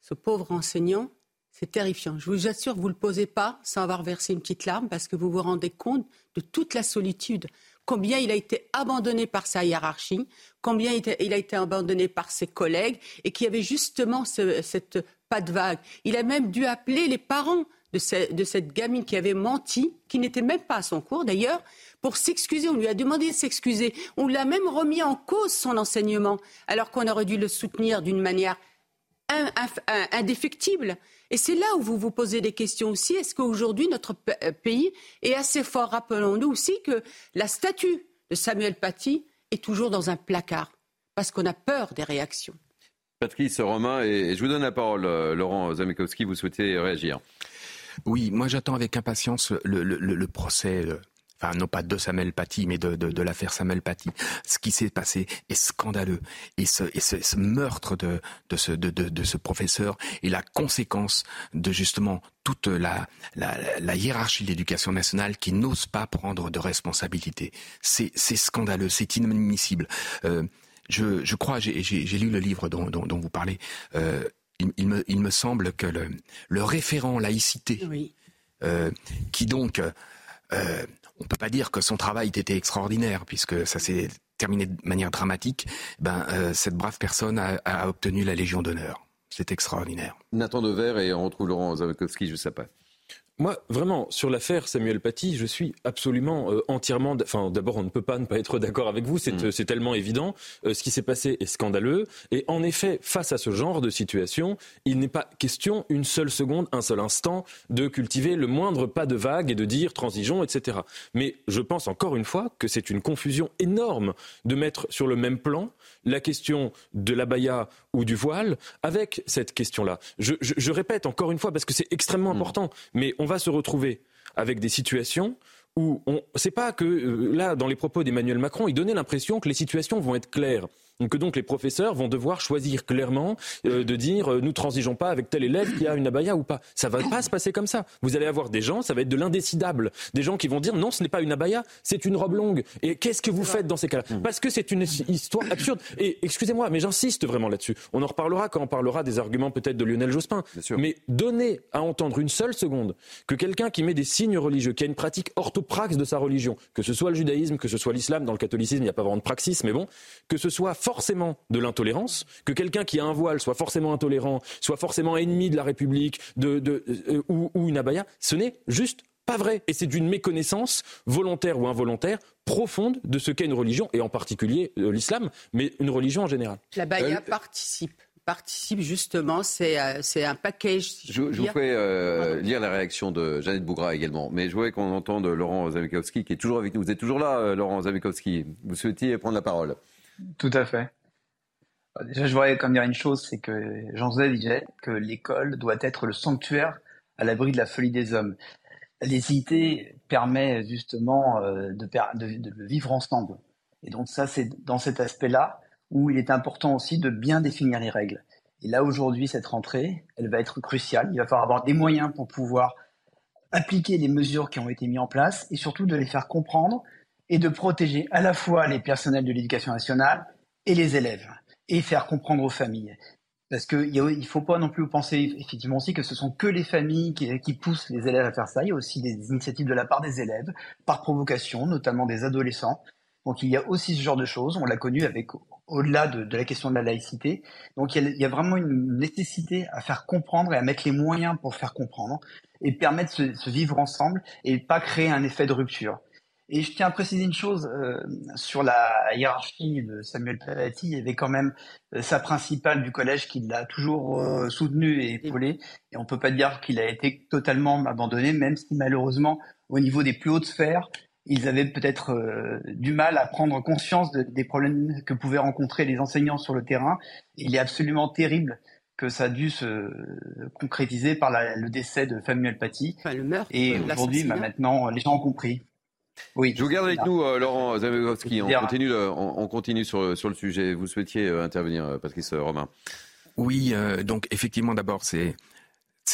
ce pauvre enseignant, c'est terrifiant. Je vous assure, vous ne le posez pas sans avoir versé une petite larme parce que vous vous rendez compte de toute la solitude. Combien il a été abandonné par sa hiérarchie, combien il a été abandonné par ses collègues et qu'il y avait justement cette pas de vague. Il a même dû appeler les parents de, cette gamine qui avait menti, qui n'était même pas à son cours d'ailleurs, pour s'excuser. On lui a demandé de s'excuser. On lui a même remis en cause son enseignement, alors qu'on aurait dû le soutenir d'une manière indéfectible. Et c'est là où vous vous posez des questions aussi. Est-ce qu'aujourd'hui, notre euh, pays est assez fort? Rappelons-nous aussi que la statue de Samuel Paty est toujours dans un placard, parce qu'on a peur des réactions. Patrice Romain, et je vous donne la parole, euh, Laurent Zamekowski, vous souhaitez réagir oui, moi j'attends avec impatience le, procès euh, enfin non pas de Samuel Paty, mais de, de, de l'affaire Samuel Paty. Ce qui s'est passé est scandaleux. Et ce, et ce, ce meurtre de, de, ce, de, de, de, ce professeur est la conséquence de justement toute la, la, la hiérarchie de l'éducation nationale qui n'ose pas prendre de responsabilité. C'est scandaleux, c'est inadmissible. Euh, je, je, crois, j'ai lu le livre dont, dont, dont vous parlez. Euh, il, il, me, il, me, semble que le, le référent laïcité, oui. euh, qui donc euh, on peut pas dire que son travail était extraordinaire puisque ça s'est terminé de manière dramatique. Ben, euh, cette brave personne a, obtenu la Légion d'honneur. C'est extraordinaire. Nathan Dever et on retrouve Laurent Zavakowski juste après. Moi, vraiment, sur l'affaire Samuel Paty, je suis absolument euh, entièrement. Enfin, d'abord, on ne peut pas ne pas être d'accord avec vous. C'est mmh. euh, tellement évident. Euh, ce qui s'est passé est scandaleux. Et en effet, face à ce genre de situation, il n'est pas question une seule seconde, un seul instant, de cultiver le moindre pas de vague et de dire transigeons, etc. Mais je pense encore une fois que c'est une confusion énorme de mettre sur le même plan la question de l'abaya ou du voile avec cette question-là. Je, je, je, répète encore une fois parce que c'est extrêmement mmh. important, mais on va se retrouver avec des situations où on c'est pas que euh, là dans les propos d'Emmanuel Macron, il donnait l'impression que les situations vont être claires. Donc, donc les professeurs vont devoir choisir clairement euh, de dire euh, nous transigeons pas avec tel élève qui a une abaya ou pas. Ça va pas se passer comme ça. Vous allez avoir des gens, ça va être de l'indécidable, des gens qui vont dire non, ce n'est pas une abaya, c'est une robe longue. Et qu'est-ce que vous faites dans ces cas-là. Parce que c'est une histoire absurde. Et excusez-moi, mais j'insiste vraiment là-dessus. On en reparlera quand on parlera des arguments peut-être de Lionel Jospin. Mais donner à entendre une seule seconde que quelqu'un qui met des signes religieux, qui a une pratique orthopraxe de sa religion, que ce soit le judaïsme, que ce soit l'islam, dans le catholicisme, il n'y a pas vraiment de praxis, mais bon, que ce soit forcément de l'intolérance, que quelqu'un qui a un voile soit forcément intolérant, soit forcément ennemi de la République de, de, euh, ou, ou une abaya, ce n'est juste pas vrai. Et c'est d'une méconnaissance volontaire ou involontaire profonde de ce qu'est une religion, et en particulier euh, l'islam, mais une religion en général. La baya euh, participe participe justement, c'est euh, un package. Si je, je vous fais euh, lire la réaction de Jeannette Bougra également, mais je voudrais qu'on entende Laurent Zamikowski qui est toujours avec nous. Vous êtes toujours là, Laurent Zamikowski. Vous souhaitiez prendre la parole Tout à fait. Déjà, je voudrais comme dire une chose, c'est que Jean Zé disait que l'école doit être le sanctuaire à l'abri de la folie des hommes. La laïcité permet justement euh, de, de, de vivre ensemble. Et donc ça, c'est dans cet aspect-là où il est important aussi de bien définir les règles. Et là, aujourd'hui, cette rentrée, elle va être cruciale. Il va falloir avoir des moyens pour pouvoir appliquer les mesures qui ont été mises en place et surtout de les faire comprendre et de protéger à la fois les personnels de l'éducation nationale et les élèves et faire comprendre aux familles. Parce qu'il ne faut pas non plus penser effectivement aussi que ce sont que les familles qui, poussent les élèves à faire ça. Il y a aussi des initiatives de la part des élèves, par provocation, notamment des adolescents. Donc il y a aussi ce genre de choses. On l'a connu avec au-delà de, la question de la laïcité. Donc il y, a, vraiment une nécessité à faire comprendre et à mettre les moyens pour faire comprendre et permettre de se vivre ensemble et pas créer un effet de rupture. Et je tiens à préciser une chose euh, sur la hiérarchie de Samuel Paty. Il y avait quand même euh, sa principale du collège qui l'a toujours euh, soutenu et épaulé. Et on peut pas dire qu'il a été totalement abandonné, même si malheureusement, au niveau des plus hautes sphères, ils avaient peut-être euh, du mal à prendre conscience de, des problèmes que pouvaient rencontrer les enseignants sur le terrain. Et il est absolument terrible que ça a dû se concrétiser par la, le décès de Samuel Paty. Enfin, le meurtre, et aujourd'hui, bah, maintenant, les gens ont compris. Oui, je vous garde avec nous, euh, Laurent Zamekowski. On continue, on, on, continue sur, sur, le sujet. Vous souhaitiez euh, intervenir, euh, Patrice Romain Oui, euh, donc effectivement, d'abord, c'est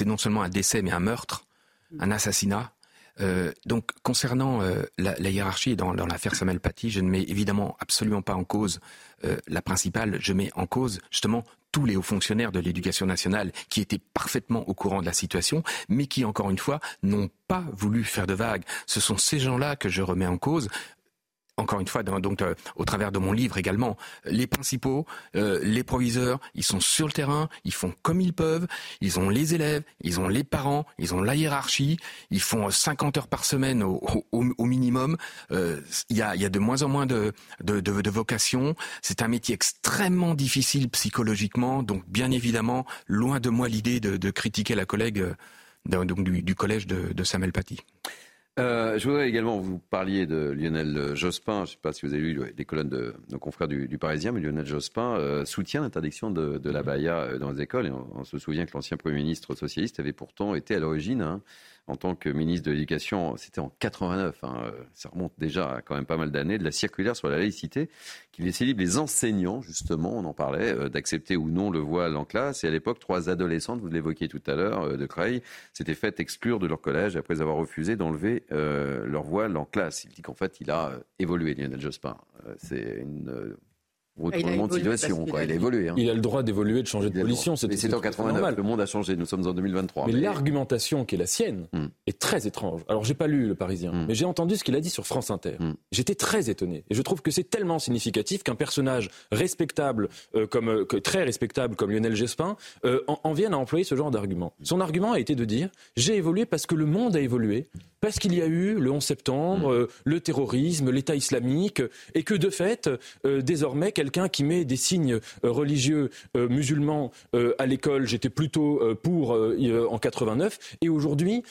non seulement un décès, mais un meurtre, un assassinat. Euh, donc, concernant euh, la, hiérarchie dans, dans l'affaire Samuel Paty, je ne mets évidemment absolument pas en cause euh, la principale. Je mets en cause justement tous les hauts fonctionnaires de l'éducation nationale qui étaient parfaitement au courant de la situation, mais qui, encore une fois, n'ont pas voulu faire de vagues. Ce sont ces gens-là que je remets en cause encore une fois, donc euh, au travers de mon livre également, les principaux, euh, les proviseurs, ils sont sur le terrain, ils font comme ils peuvent, ils ont les élèves, ils ont les parents, ils ont la hiérarchie, ils font 50 heures par semaine au, au, au minimum. Euh, il y, a, y, a, de moins en moins de, de, de, de vocations. C'est un métier extrêmement difficile psychologiquement, donc bien évidemment, loin de moi l'idée de, de, critiquer la collègue donc, du, du collège de, de Samuel Paty. Euh, je voudrais également, vous parliez de Lionel Jospin, je ne sais pas si vous avez lu les colonnes de nos confrères du, Parisien, mais Lionel Jospin euh, soutient l'interdiction de, la baya euh, dans les écoles. Et on, se souvient que l'ancien Premier ministre socialiste avait pourtant été à l'origine hein, en tant que ministre de l'Éducation, c'était en 89, hein, euh, ça remonte déjà à quand même pas mal d'années, de la circulaire sur la laïcité qui laissait libre les enseignants, justement, on en parlait, euh, d'accepter ou non le voile en classe. Et à l'époque, trois adolescentes, vous l'évoquiez tout à l'heure, euh, de Creil, s'étaient faites exclure de leur collège après avoir refusé d'enlever leur voile en classe. Il dit qu'en fait, il a évolué, Lionel Jospin. c'est une retournement de situation. Il, a évolué. Hein. Il a le droit d'évoluer, de changer de position. C'est en 89. Le monde a changé. Nous sommes en 2023. Mais, l'argumentation qui est la sienne hmm. est très étrange. Alors, j'ai pas lu Le Parisien, hmm. mais j'ai entendu ce qu'il a dit sur France Inter. Hmm. J'étais très étonné. Et je trouve que c'est tellement significatif qu'un personnage respectable, euh, comme, euh, très respectable comme Lionel Gespin, euh, en, vienne à employer ce genre d'argument. Son argument a été de dire j'ai évolué parce que le monde a évolué, parce qu'il y a eu le 11 septembre, le terrorisme, l'État islamique, et que de fait, désormais, quelqu'un qui met des signes euh, religieux euh, musulmans euh, à l'école, j'étais plutôt pour en 89. Et aujourd'hui,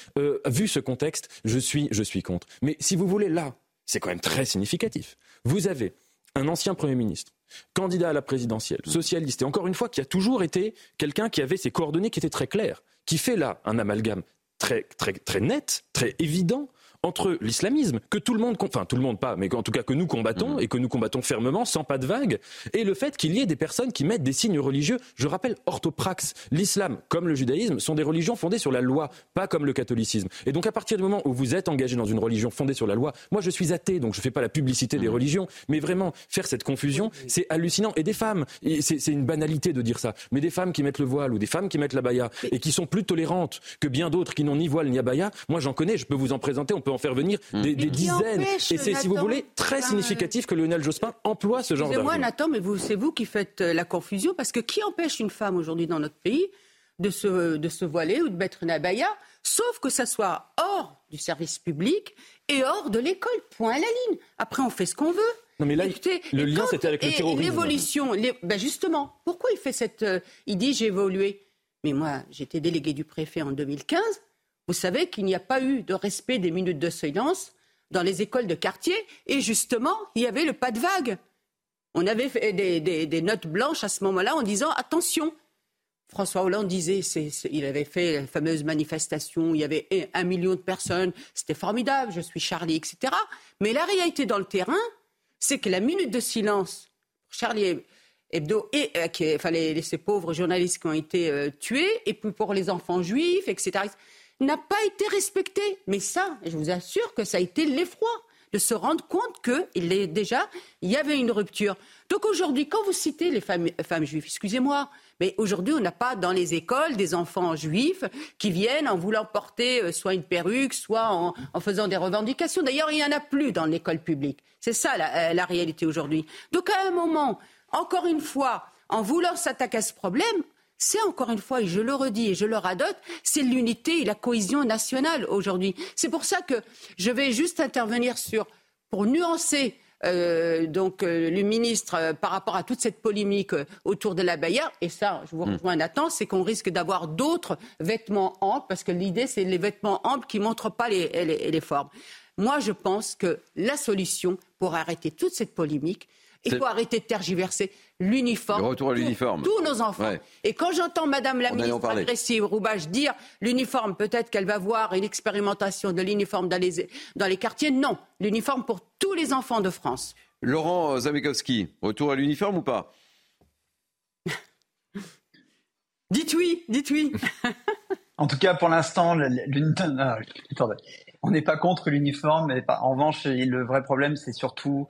vu ce contexte, je suis, je suis contre. Mais si vous voulez, là, c'est quand même très significatif. Vous avez un ancien Premier ministre, candidat à la présidentielle, socialiste, et encore une fois, qui a toujours été quelqu'un qui avait ses coordonnées qui étaient très claires, qui fait là un amalgame très, très, très net, très évident entre l'islamisme, que tout le monde, enfin tout le monde pas, mais en tout cas que nous combattons, mhm. et que nous combattons fermement, sans pas de vague, et le fait qu'il y ait des personnes qui mettent des signes religieux, je rappelle, orthopraxe, l'islam comme le judaïsme sont des religions fondées sur la loi, pas comme le catholicisme. Et donc à partir du moment où vous êtes engagé dans une religion fondée sur la loi, moi je suis athée, donc je fais pas la publicité des mhm. religions, mais vraiment faire cette confusion, c'est hallucinant. Et des femmes, c'est une banalité de dire ça, mais des femmes qui mettent le voile ou des femmes qui mettent la baya et qui sont plus tolérantes que bien d'autres qui n'ont ni voile ni abaya, moi j'en connais, je peux vous en présenter, on peut en faire venir hmm. des, dizaines. Et c'est, si vous voulez, très significatif que Lionel Jospin emploie ce genre d'argument. Moi, Nathan, mais vous, c'est vous qui faites euh, la confusion, parce que qui empêche une femme aujourd'hui dans notre pays de se, de se voiler ou de mettre une abaya, sauf que ça soit hors du service public et hors de l'école. Point à la ligne. Après, on fait ce qu'on veut. Non mais là, le lien c'était avec le terrorisme. L'évolution, ben justement, pourquoi il fait cette... Euh, il dit j'ai évolué? Mais moi, j'étais délégué du préfet en 2015. Vous savez qu'il n'y a pas eu de respect des minutes de silence dans les écoles de quartier et justement, il y avait le pas de vague. On avait fait des, notes blanches à ce moment-là en disant attention. François Hollande disait, il avait fait la fameuse manifestation, il y avait un million de personnes, c'était formidable, je suis Charlie, etc. Mais la réalité dans le terrain, c'est que la minute de silence, Charlie Hebdo et euh, enfin, ces pauvres journalistes qui ont été euh, tués, et puis pour les enfants juifs, etc n'a pas été respecté. Mais ça, je vous assure que ça a été l'effroi de se rendre compte qu'il est déjà, il y avait une rupture. Donc aujourd'hui, quand vous citez les femmes, femmes juives, excusez-moi, mais aujourd'hui, on n'a pas dans les écoles des enfants juifs qui viennent en voulant porter euh, soit une perruque, soit en, faisant des revendications. D'ailleurs, il n'y en a plus dans l'école publique. C'est ça la, euh, la réalité aujourd'hui. Donc à un moment, encore une fois, en voulant s'attaquer à ce problème, c'est encore une fois, et je le redis et je le radote, c'est l'unité et la cohésion nationale aujourd'hui. C'est pour ça que je vais juste intervenir sur, pour nuancer euh, donc euh, le ministre euh, par rapport à toute cette polémique autour de la Baïa, et ça, je vous hmm. rejoins Nathan, c'est qu'on risque d'avoir d'autres vêtements amples, parce que l'idée, c'est les vêtements amples qui ne montrent pas les, les formes. Moi, je pense que la solution pour arrêter toute cette polémique, il faut arrêter de tergiverser l'uniforme. Le retour à l'uniforme. Tous nos enfants. Et quand j'entends Madame la ministre agressive Roubache dire l'uniforme, peut-être qu'elle va voir une expérimentation de l'uniforme dans les, dans les quartiers. Non, l'uniforme pour tous les enfants de France. Laurent Zamekowski, retour à l'uniforme ou pas Dites oui, dites oui. en tout cas, pour l'instant, l'uniforme. On n'est pas contre l'uniforme, mais en revanche, le vrai problème, c'est surtout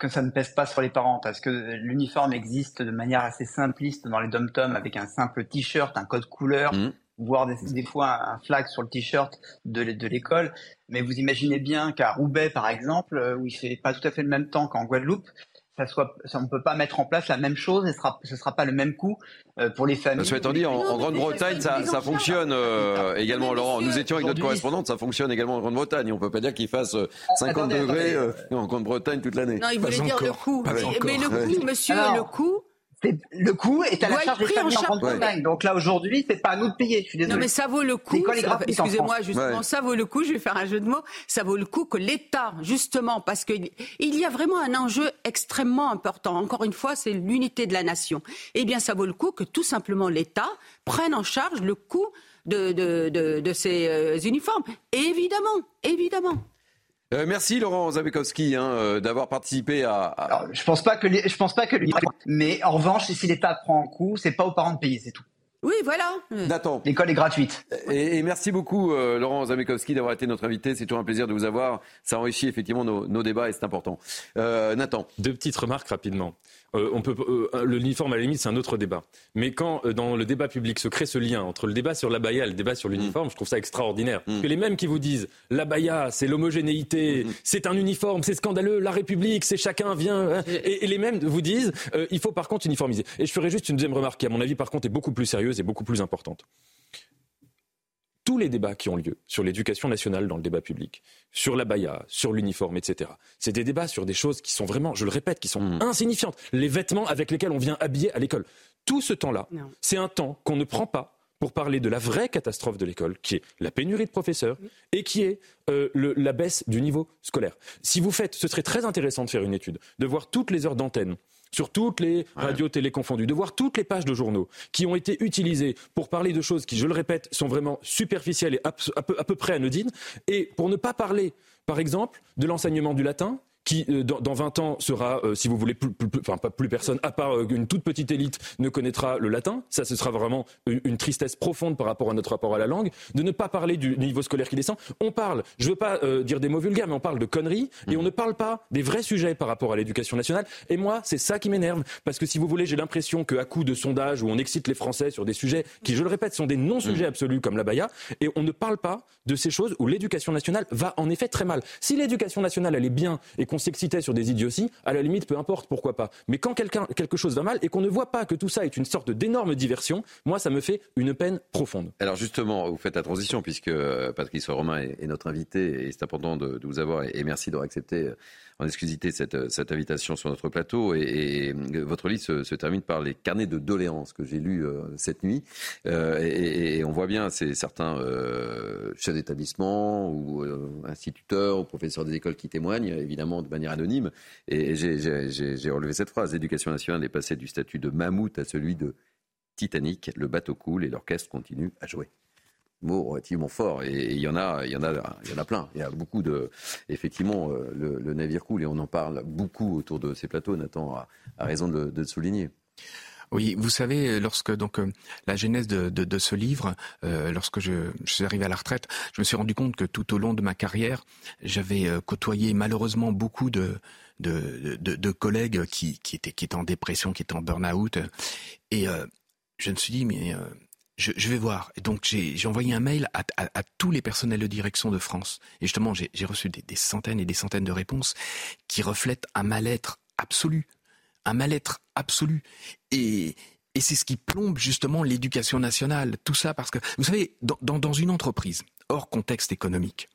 que ça ne pèse pas sur les parents, parce que l'uniforme existe de manière assez simpliste dans les dom-toms avec un simple t-shirt, un code couleur, mmh. voire des, fois un flag sur le t-shirt de, l'école. Mais vous imaginez bien qu'à Roubaix, par exemple, où il fait pas tout à fait le même temps qu'en Guadeloupe, ça soit, ça, on peut pas mettre en place la même chose et ce sera, ce sera pas le même coût euh, pour les familles. Soit étant dit, en, Grande-Bretagne, ça, ça fonctionne euh, également, Laurent. Nous étions avec notre correspondante, ça fonctionne également en Grande-Bretagne. On peut pas dire qu'il fasse 50 degrés euh, en Grande-Bretagne toute l'année. Non, il voulait dire le coût. Mais, le coût, monsieur, le coût, le coût est à la charge des en familles en. Grande-Bretagne. Donc là, aujourd'hui, c'est pas à nous de payer. Je suis désolé. Non, mais ça vaut le coup. Excusez-moi, justement, Ouais. ça vaut le coup. Je vais faire un jeu de mots. Ça vaut le coup que l'État, justement, parce qu'il il y a vraiment un enjeu extrêmement important. Encore une fois, c'est l'unité de la nation. Eh bien, ça vaut le coup que tout simplement l'État prenne en charge le coût de, de, de, de ces euh, uniformes. Évidemment, évidemment. Euh, merci Laurent Zabekowski hein, euh, d'avoir participé à. à- Alors, je pense pas que les- je pense pas que l'État- mais en revanche, si l'État prend un coup, c'est pas aux parents de payer, c'est tout. Oui, voilà. Nathan. L'école est gratuite. Et, et merci beaucoup euh, Laurent Zamekowski d'avoir été notre invité. C'est toujours un plaisir de vous avoir. Ça enrichit effectivement nos, nos débats et c'est important. Euh, Nathan. Deux petites remarques rapidement. Euh, on peut, euh, le uniforme, à la limite, c'est un autre débat. Mais quand, euh, dans le débat public, se crée ce lien entre le débat sur l'abaya et le débat sur l'uniforme, je trouve ça extraordinaire. Parce que les mêmes qui vous disent l'abaya, c'est l'homogénéité, c'est un uniforme, c'est scandaleux, la République, c'est chacun vient. hein, et, et les mêmes vous disent il faut par contre uniformiser. Et je ferai juste une deuxième remarque qui, à mon avis, par contre, est beaucoup plus sérieuse et beaucoup plus importante tous les débats qui ont lieu sur l'éducation nationale dans le débat public, sur l'abaya, sur l'uniforme, etc., c'est des débats sur des choses qui sont vraiment, je le répète, qui sont insignifiantes. Les vêtements avec lesquels on vient habiller à l'école. Tout ce temps-là, c'est un temps qu'on ne prend pas pour parler de la vraie catastrophe de l'école, qui est la pénurie de professeurs et qui est euh, le- la baisse du niveau scolaire. Si vous faites, ce serait très intéressant de faire une étude, de voir toutes les heures d'antenne sur toutes les radios télé confondues, de voir toutes les pages de journaux qui ont été utilisées pour parler de choses qui, je le répète, sont vraiment superficielles et à peu, à peu près anodines, et pour ne pas parler, par exemple, de l'enseignement du latin qui, euh, dans, dans 20 ans, sera, euh, si vous voulez, plus, plus- plus- enfin pas plus personne, à part euh, une toute petite élite, ne connaîtra le latin. Ça, ce sera vraiment une, une tristesse profonde par rapport à notre rapport à la langue. De ne pas parler du niveau scolaire qui descend. On parle, je veux pas euh, dire des mots vulgaires, mais on parle de conneries, et on ne parle pas des vrais sujets par rapport à l'éducation nationale. Et moi, c'est ça qui m'énerve, parce que si vous voulez, j'ai l'impression qu'à coup de sondages où on excite les Français sur des sujets qui, je le répète, sont des non-sujets absolus comme la baya, et on ne parle pas de ces choses où l'éducation nationale va en effet très mal. Si l'éducation nationale elle est bien et qu'on s'excitait sur des idioties, à la limite, peu importe, pourquoi pas. Mais quand quelque chose va mal et qu'on ne voit pas que tout ça est une sorte d'énorme diversion, moi, ça me fait une peine profonde. Alors justement, vous faites la transition puisque euh, Patrice Romain est, notre invité et c'est important de, de vous avoir et, et merci d'avoir accepté euh, en exclusivité cette, euh, cette invitation sur notre plateau. Et, euh, votre livre se, termine par les carnets de doléances que j'ai lus euh, cette nuit. Euh, et, on voit bien, c'est certains chefs d'établissement ou instituteurs ou professeurs des écoles qui témoignent, évidemment de manière anonyme. Et j'ai relevé cette phrase l'éducation nationale est passée du statut de mammouth à celui de Titanic. Le bateau coule et l'orchestre continue à jouer mot relativement fort et il y en a il y en a il y en a plein. Il y a beaucoup de effectivement euh, le, navire coule et on en parle beaucoup autour de ces plateaux Nathan a, raison de, le souligner. Oui, vous savez, lorsque donc euh, la genèse de, ce livre, euh, lorsque je, suis arrivé à la retraite, je me suis rendu compte que tout au long de ma carrière, j'avais côtoyé malheureusement beaucoup de de, de, collègues qui, qui étaient qui étaient en dépression, qui étaient en burn-out, et je me suis dit mais je, je vais voir. Donc j'ai envoyé un mail à, à, à tous les personnels de direction de France. Et justement, j'ai j'ai reçu des, des centaines et des centaines de réponses qui reflètent un mal-être absolu, un mal-être absolu. Et, et c'est ce qui plombe justement l'éducation nationale. Tout ça parce que, vous savez, dans, dans, dans une entreprise, hors contexte économique,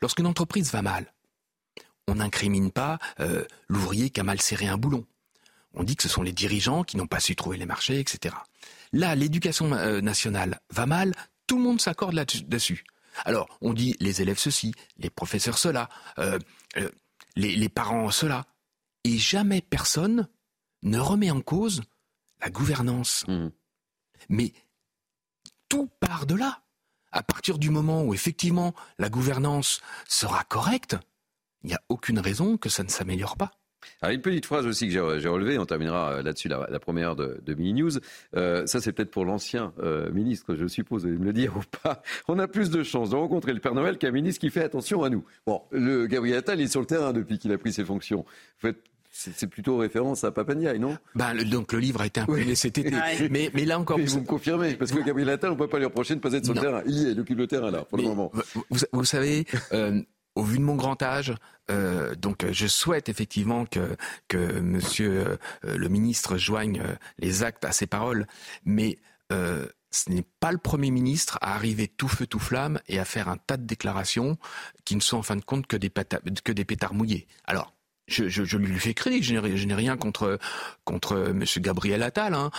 lorsqu'une entreprise va mal, on n'incrimine pas euh, l'ouvrier qui a mal serré un boulon. On dit que ce sont les dirigeants qui n'ont pas su trouver les marchés, etc. Là, l'éducation euh, nationale va mal, tout le monde s'accorde là-dessus. Alors, on dit les élèves ceci, les professeurs cela, euh, euh, les, les parents cela, et jamais personne ne remet en cause la gouvernance. Mais tout part de là. À partir du moment où effectivement la gouvernance sera correcte, il n'y a aucune raison que ça ne s'améliore pas. Alors, une petite phrase aussi que j'ai relevée, on terminera euh, là-dessus la, la première heure de, de Mini News. Euh, ça, c'est peut-être pour l'ancien euh, ministre, je suppose, vous allez me le dire ou pas. On a plus de chances de rencontrer le Père Noël qu'un ministre qui fait attention à nous. Bon, le Gabriel Attal est sur le terrain depuis qu'il a pris ses fonctions. Vous faites- c'est plutôt référence à Papandiaï, non? Ben, le- donc le livre a été imprimé cet été. Mais, mais là encore, Mais vous me confirmez, parce que Gabriel Attal, on ne peut pas lui reprocher de ne pas être sur Non. le terrain. Il y est, il occupe le terrain là, pour le moment. Vous, vous- vous savez, euh, au vu de mon grand âge, euh, donc euh, je souhaite effectivement que que Monsieur euh, le ministre joigne euh, les actes à ses paroles, mais euh, ce n'est pas le Premier ministre à arriver tout feu tout flamme et à faire un tas de déclarations qui ne sont en fin de compte que des, pata- que des pétards mouillés. Alors, je, lui fais crédit. Je n'ai rien contre contre M. Gabriel Attal, hein.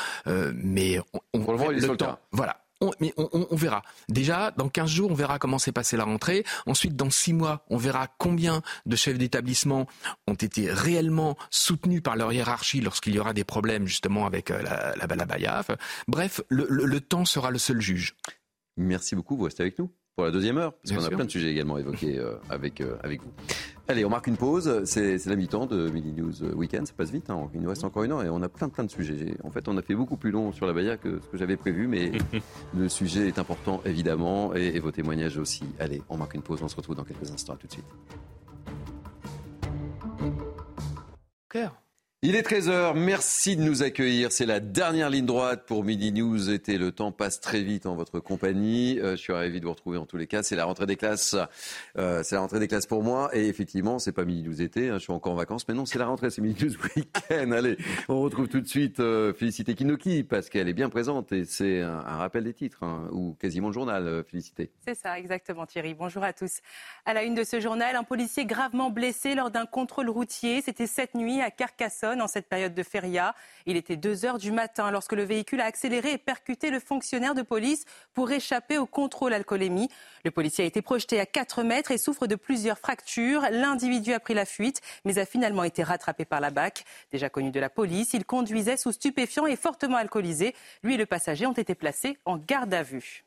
mais on, on le, le temps. Voilà on, mais on, verra. Déjà, dans 15 jours, on verra comment s'est passée la rentrée. Ensuite, dans 6 mois, on verra combien de chefs d'établissement ont été réellement soutenus par leur hiérarchie lorsqu'il y aura des problèmes justement avec euh, la, la, Bref, le, temps sera le seul juge. Merci beaucoup, vous restez avec nous pour la deuxième heure, parce qu'on a plein de sujets également évoqués euh, avec, euh, avec vous. Allez, on marque une pause. C'est la mi-temps de Mini News Weekend. Ça passe vite. Hein. Il nous reste encore une heure et on a plein, plein de sujets. En fait, on a fait beaucoup plus long sur la Baïa que ce que j'avais prévu, mais le sujet est important, évidemment, et, vos témoignages aussi. Allez, on marque une pause. On se retrouve dans quelques instants. À tout de suite. Cœur. Il est 13h, merci de nous accueillir. C'est la dernière ligne droite pour Midi News. Et le temps passe très vite en votre compagnie. Euh, je suis ravi de vous retrouver en tous les cas. C'est la rentrée des classes. Euh, c'est la rentrée des classes pour moi. Et effectivement, c'est pas Midi News été. Hein, je suis encore en vacances. Mais non, c'est la rentrée, c'est Midi News Week-end. Allez, on retrouve tout de suite euh, Félicité Kinoki parce qu'elle est bien présente. Et c'est un, rappel des titres hein, ou quasiment le journal. Euh, Félicité. C'est ça, exactement Thierry. Bonjour à tous. À la une de ce journal, un policier gravement blessé lors d'un contrôle routier. C'était cette nuit à Carcassonne en cette période de feria. Il était 2 heures du matin lorsque le véhicule a accéléré et percuté le fonctionnaire de police pour échapper au contrôle alcoolémie. Le policier a été projeté à 4 mètres et souffre de plusieurs fractures. L'individu a pris la fuite, mais a finalement été rattrapé par la BAC. Déjà connu de la police, il conduisait sous stupéfiants et fortement alcoolisé. Lui et le passager ont été placés en garde à vue.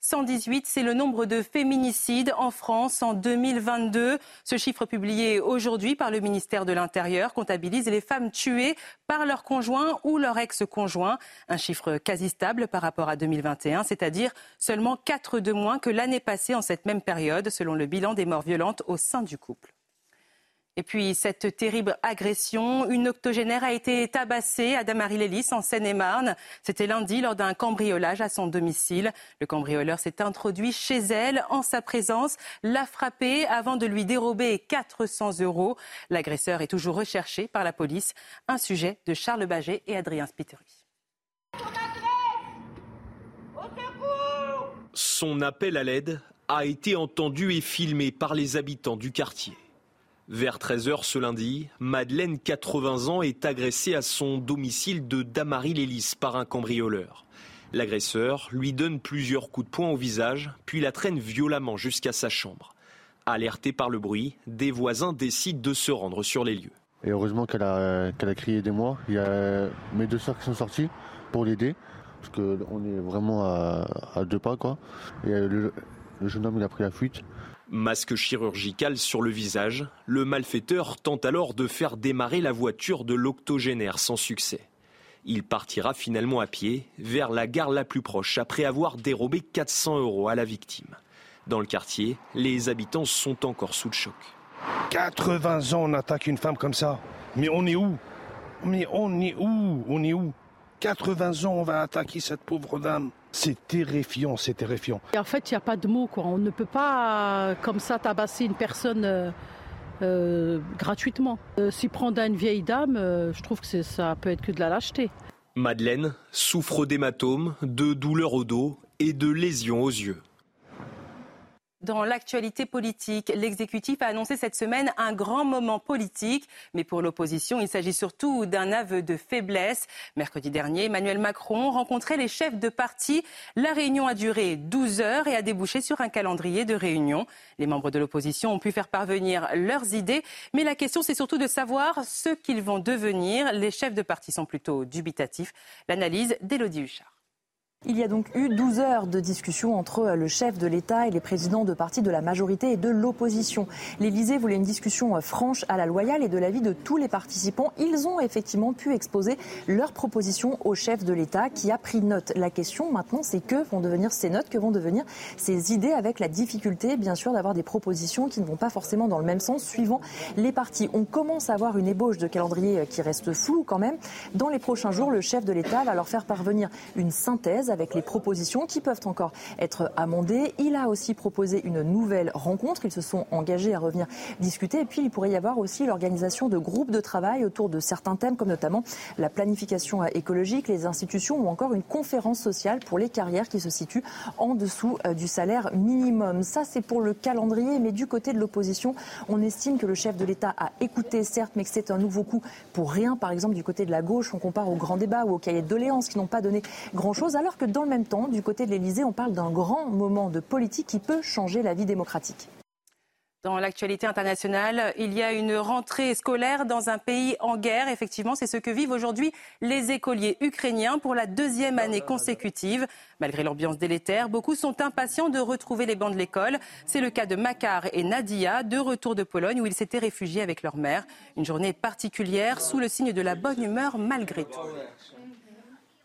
118, c'est le nombre de féminicides en France en 2022. Ce chiffre publié aujourd'hui par le ministère de l'Intérieur comptabilise les femmes tuées par leur conjoint ou leur ex-conjoint. Un chiffre quasi stable par rapport à 2021, c'est-à-dire seulement 4 de moins que l'année passée en cette même période, selon le bilan des morts violentes au sein du couple. Et puis cette terrible agression, une octogénaire a été tabassée à Damary-Lélis en Seine-et-Marne. C'était lundi lors d'un cambriolage à son domicile. Le cambrioleur s'est introduit chez elle en sa présence, l'a frappée avant de lui dérober 400 euros. L'agresseur est toujours recherché par la police. Un sujet de Charles Baget et Adrien Spiteri. Son appel à l'aide a été entendu et filmé par les habitants du quartier. Vers 13h ce lundi, Madeleine, 80 ans, est agressée à son domicile de Damary-Lélis par un cambrioleur. L'agresseur lui donne plusieurs coups de poing au visage, puis la traîne violemment jusqu'à sa chambre. Alerté par le bruit, des voisins décident de se rendre sur les lieux. Et heureusement qu'elle a, crié des mois. Il y a mes deux soeurs qui sont sorties pour l'aider, parce qu'on est vraiment à, deux pas. Quoi. Et le, le jeune homme il a pris la fuite. Masque chirurgical sur le visage, le malfaiteur tente alors de faire démarrer la voiture de l'octogénaire sans succès. Il partira finalement à pied vers la gare la plus proche après avoir dérobé 400 euros à la victime. Dans le quartier, les habitants sont encore sous le choc. 80 ans on attaque une femme comme ça. Mais on est où? Mais on est où? On est où? 80 ans on va attaquer cette pauvre dame. C'est terrifiant, c'est terrifiant. en fait, il n'y a pas de mots. Quoi. On ne peut pas, comme ça, tabasser une personne euh, euh, gratuitement. Euh, s'y prendre à une vieille dame, je trouve que ça peut être que de la lâcheté. Madeleine souffre d'hématomes, de douleurs au dos et de lésions aux yeux. Dans l'actualité politique, l'exécutif a annoncé cette semaine un grand moment politique, mais pour l'opposition, il s'agit surtout d'un aveu de faiblesse. Mercredi dernier, Emmanuel Macron rencontrait les chefs de parti. La réunion a duré 12 heures et a débouché sur un calendrier de réunion. Les membres de l'opposition ont pu faire parvenir leurs idées, mais la question c'est surtout de savoir ce qu'ils vont devenir. Les chefs de parti sont plutôt dubitatifs. L'analyse d'Élodie Huchard. Il y a donc eu 12 heures de discussion entre le chef de l'État et les présidents de partis de la majorité et de l'opposition. L'Élysée voulait une discussion franche à la loyale et de l'avis de tous les participants. Ils ont effectivement pu exposer leurs propositions au chef de l'État qui a pris note. La question maintenant, c'est que vont devenir ces notes, que vont devenir ces idées avec la difficulté, bien sûr, d'avoir des propositions qui ne vont pas forcément dans le même sens suivant les partis. On commence à avoir une ébauche de calendrier qui reste floue quand même. Dans les prochains jours, le chef de l'État va leur faire parvenir une synthèse avec les propositions qui peuvent encore être amendées. Il a aussi proposé une nouvelle rencontre. Ils se sont engagés à revenir discuter. Et puis, il pourrait y avoir aussi l'organisation de groupes de travail autour de certains thèmes, comme notamment la planification écologique, les institutions ou encore une conférence sociale pour les carrières qui se situent en dessous euh, du salaire minimum. Ça, c'est pour le calendrier. Mais du côté de l'opposition, on estime que le chef de l'État a écouté, certes, mais que c'est un nouveau coup pour rien. Par exemple, du côté de la gauche, on compare au grand débat ou au cahier de doléances qui n'ont pas donné grand-chose, alors que dans le même temps, du côté de l'Élysée, on parle d'un grand moment de politique qui peut changer la vie démocratique. Dans l'actualité internationale, il y a une rentrée scolaire dans un pays en guerre. Effectivement, c'est ce que vivent aujourd'hui les écoliers ukrainiens pour la deuxième année consécutive. Malgré l'ambiance délétère, beaucoup sont impatients de retrouver les bancs de l'école. C'est le cas de Makar et Nadia, deux retours de Pologne où ils s'étaient réfugiés avec leur mère. Une journée particulière sous le signe de la bonne humeur malgré tout.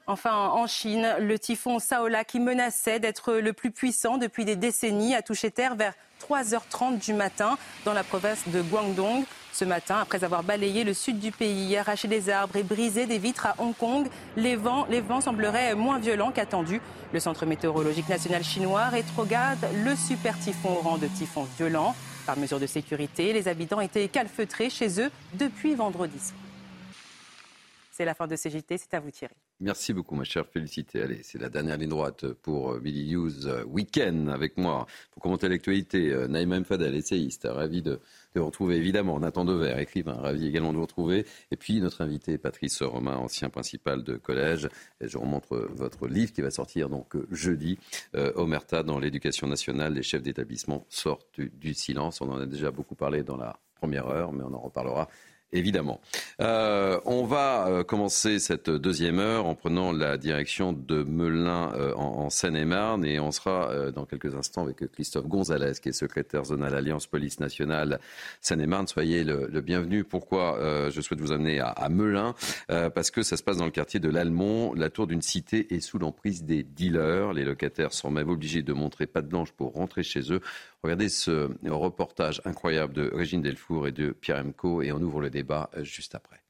Enfin, en Chine, le typhon Saola, qui menaçait d'être le plus puissant depuis des décennies, a touché terre vers 3h30 du matin dans la province de Guangdong. Ce matin, après avoir balayé le sud du pays, arraché des arbres et brisé des vitres à Hong Kong, les vents, sembleraient moins violents qu'attendus. Le Centre météorologique national chinois rétrograde le super typhon au rang de typhon violent. Par mesure de sécurité, les habitants étaient calfeutrés chez eux depuis vendredi. C'est la fin de CGT, c'est à vous Thierry. Merci beaucoup, ma chère Félicité. Allez, c'est la dernière ligne droite pour Billy euh, News euh, Weekend avec moi pour commenter l'actualité. Euh, Naïma Mfadel, essayiste, ravi de, de vous retrouver évidemment. Nathan Dever, écrivain, ravi également de vous retrouver. Et puis notre invité, Patrice Romain, ancien principal de collège. Et je remontre votre livre qui va sortir donc jeudi. Omerta, dans l'éducation nationale, les chefs d'établissement sortent du silence. On en a déjà beaucoup parlé dans la première heure, mais on en reparlera évidemment. Euh, on va euh, commencer cette deuxième heure en prenant la direction de Melun euh, en, Seine-et-Marne et on sera dans quelques instants avec Christophe Gonzalez qui est secrétaire zonal Alliance Police Nationale Seine-et-Marne. Soyez le, bienvenu. Pourquoi je souhaite vous amener à, à Melun Parce que ça se passe dans le quartier de l'Almont. La tour d'une cité est sous l'emprise des dealers. Les locataires sont même obligés de montrer patte blanche pour rentrer chez eux. Regardez ce reportage incroyable de Régine Delfour et de Pierre Emco et on ouvre le débat euh, juste après.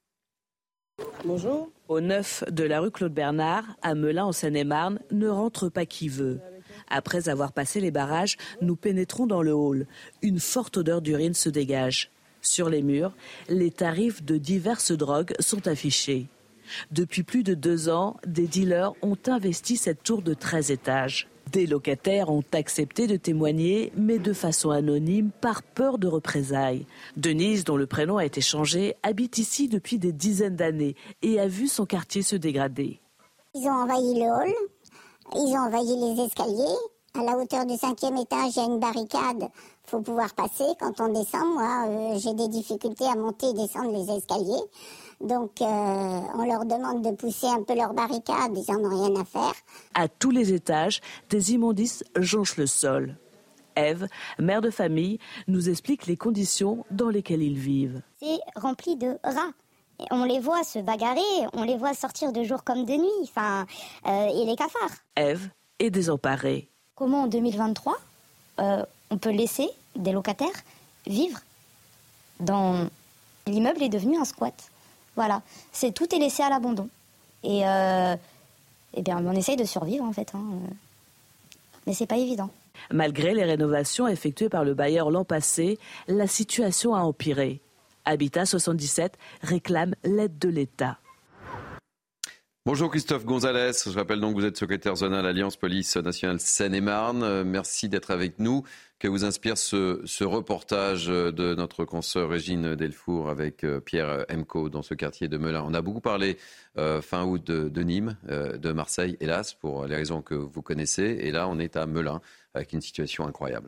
Bonjour. Au 9 de la rue Claude Bernard, à Melun en Seine-et-Marne, ne rentre pas qui veut. Après avoir passé les barrages, nous pénétrons dans le hall. Une forte odeur d'urine se dégage. Sur les murs, les tarifs de diverses drogues sont affichés. Depuis plus de deux ans, des dealers ont investi cette tour de 13 étages. Des locataires ont accepté de témoigner, mais de façon anonyme, par peur de représailles. Denise, dont le prénom a été changé, habite ici depuis des dizaines d'années et a vu son quartier se dégrader. Ils ont envahi le hall, ils ont envahi les escaliers. À la hauteur du cinquième étage, il y a une barricade. faut pouvoir passer. Quand on descend, moi, euh, j'ai des difficultés à monter et descendre les escaliers. Donc, euh, on leur demande de pousser un peu leur barricade, ils n'en ont rien à faire. À tous les étages, des immondices jonchent le sol. Eve, mère de famille, nous explique les conditions dans lesquelles ils vivent. C'est rempli de rats. on les voit se bagarrer, on les voit sortir de jour comme de nuit, enfin, euh, et les cafards. Eve est désemparée. Comment en 2023, euh, on peut laisser des locataires vivre dans l'immeuble est devenu un squat? Voilà, c'est tout est laissé à l'abandon. Et, euh, eh on essaye de survivre en fait, hein. mais c'est pas évident. Malgré les rénovations effectuées par le bailleur l'an passé, la situation a empiré. Habitat 77 réclame l'aide de l'État. Bonjour Christophe Gonzalez, je rappelle donc que vous êtes secrétaire zonal Alliance Police Nationale Seine-et-Marne. Euh, merci d'être avec nous. Que vous inspire ce, reportage de notre consoeur Régine Delfour avec euh, Pierre Emco dans ce quartier de Melun? On a beaucoup parlé euh, fin août de, Nîmes, de Marseille, hélas, pour les raisons que vous connaissez. Et là, on est à Melun avec une situation incroyable.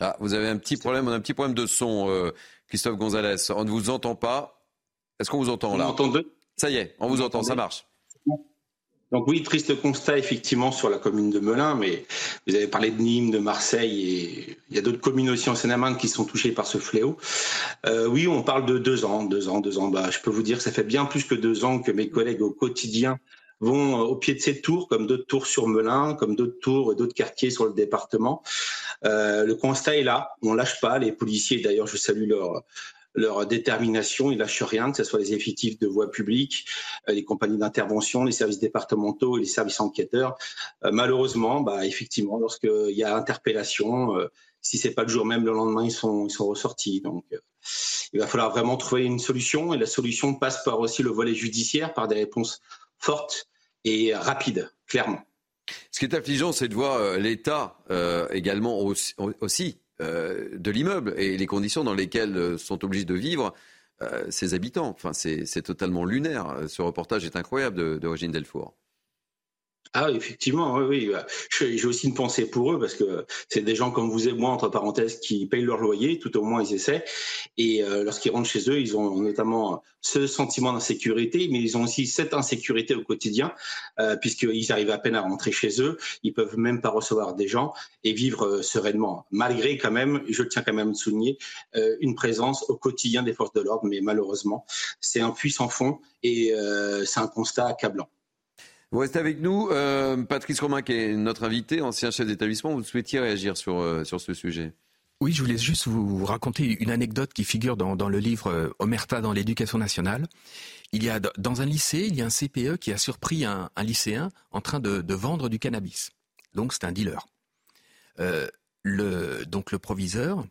Ah, vous avez un petit problème, on a un petit problème de son. Christophe Gonzalez, on ne vous entend pas. Est-ce qu'on vous entend là Ça y est, on vous entend, ça marche. Donc oui, triste constat effectivement sur la commune de Melun, mais vous avez parlé de Nîmes, de Marseille, et il y a d'autres communes aussi en Seine-et-Marne qui sont touchées par ce fléau. Euh, oui, on parle de deux ans, deux ans, deux ans. Bah, je peux vous dire que ça fait bien plus que deux ans que mes collègues au quotidien vont au pied de ces tours, comme d'autres tours sur Melun, comme d'autres tours et d'autres quartiers sur le département. Euh, le constat est là, on lâche pas. Les policiers, d'ailleurs, je salue leur leur détermination, ils lâchent rien, que ce soit les effectifs de voie publique, les compagnies d'intervention, les services départementaux et les services enquêteurs. malheureusement, bah, effectivement, lorsqu'il y a interpellation, si c'est pas le jour même, le lendemain, ils sont, ils sont ressortis. Donc, il va falloir vraiment trouver une solution. Et la solution passe par aussi le volet judiciaire, par des réponses fortes et rapides, clairement. Ce qui est affligeant, c'est de voir euh, l'État euh, également aussi, euh, de l'immeuble et les conditions dans lesquelles sont obligés de vivre ses habitants. Enfin, c'est totalement lunaire. Ce reportage est incroyable de, Delfour. Ah, effectivement, oui, oui. Bah, j'ai aussi une pensée pour eux parce que c'est des gens comme vous et moi, entre parenthèses, qui payent leur loyer, tout au moins ils essaient. Et euh, lorsqu'ils rentrent chez eux, ils ont notamment ce sentiment d'insécurité, mais ils ont aussi cette insécurité au quotidien, euh, puisqu'ils arrivent à peine à rentrer chez eux, ils peuvent même pas recevoir des gens et vivre euh, sereinement, malgré quand même, je tiens quand même à souligner, euh, une présence au quotidien des forces de l'ordre, mais malheureusement, c'est un puissant fond et euh, c'est un constat accablant. Vous restez avec nous. Euh, Patrice Romain, qui est notre invité, ancien chef d'établissement, vous souhaitiez réagir sur, euh, sur ce sujet? Oui, je voulais juste vous raconter une anecdote qui figure dans, dans le livre euh, Omerta dans l'éducation nationale. Il y a dans un lycée, il y a un CPE qui a surpris un, lycéen en train de, de, vendre du cannabis. Donc c'est un dealer. Le, donc le proviseur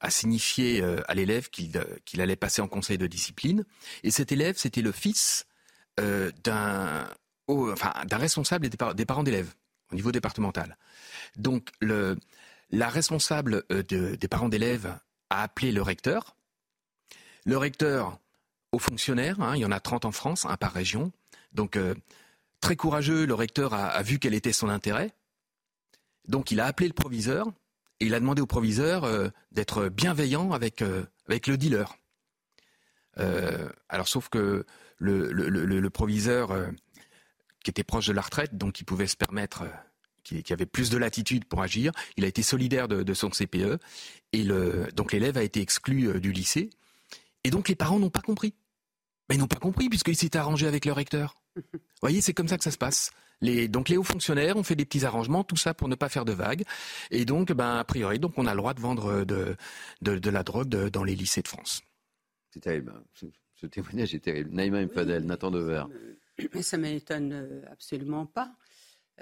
a signifié à l'élève qu'il allait passer en conseil de discipline. Et cet élève, c'était le fils d'un enfin, d'un responsable des, parents d'élèves au niveau départemental. Donc le, la responsable euh, des parents d'élèves a appelé le recteur. Le recteur aux fonctionnaires, hein, il y en a 30 en France, un par région. Donc euh, très courageux, le recteur a, vu quel était son intérêt. Donc il a appelé le proviseur et il a demandé au proviseur euh, d'être bienveillant avec, avec le dealer. alors sauf que le, le, le proviseur qui était proche de la retraite, donc qui pouvait se permettre, euh, qui, avait plus de latitude pour agir. Il a été solidaire de, son CPE et le, donc l'élève a été exclu euh, du lycée. Et donc les parents n'ont pas compris. Mais ils n'ont pas compris puisqu'ils s'étaient arrangés avec le recteur. Vous voyez, c'est comme ça que ça se passe. Les, donc les hauts fonctionnaires ont fait des petits arrangements, tout ça pour ne pas faire de vagues. Et donc, ben, a priori, donc on a le droit de vendre de, de, la drogue dans les lycées de France. C'est terrible. Hein. Ce, témoignage est terrible. Naïma Mfadel, Nathan Dever. Ça m'étonne euh, absolument pas.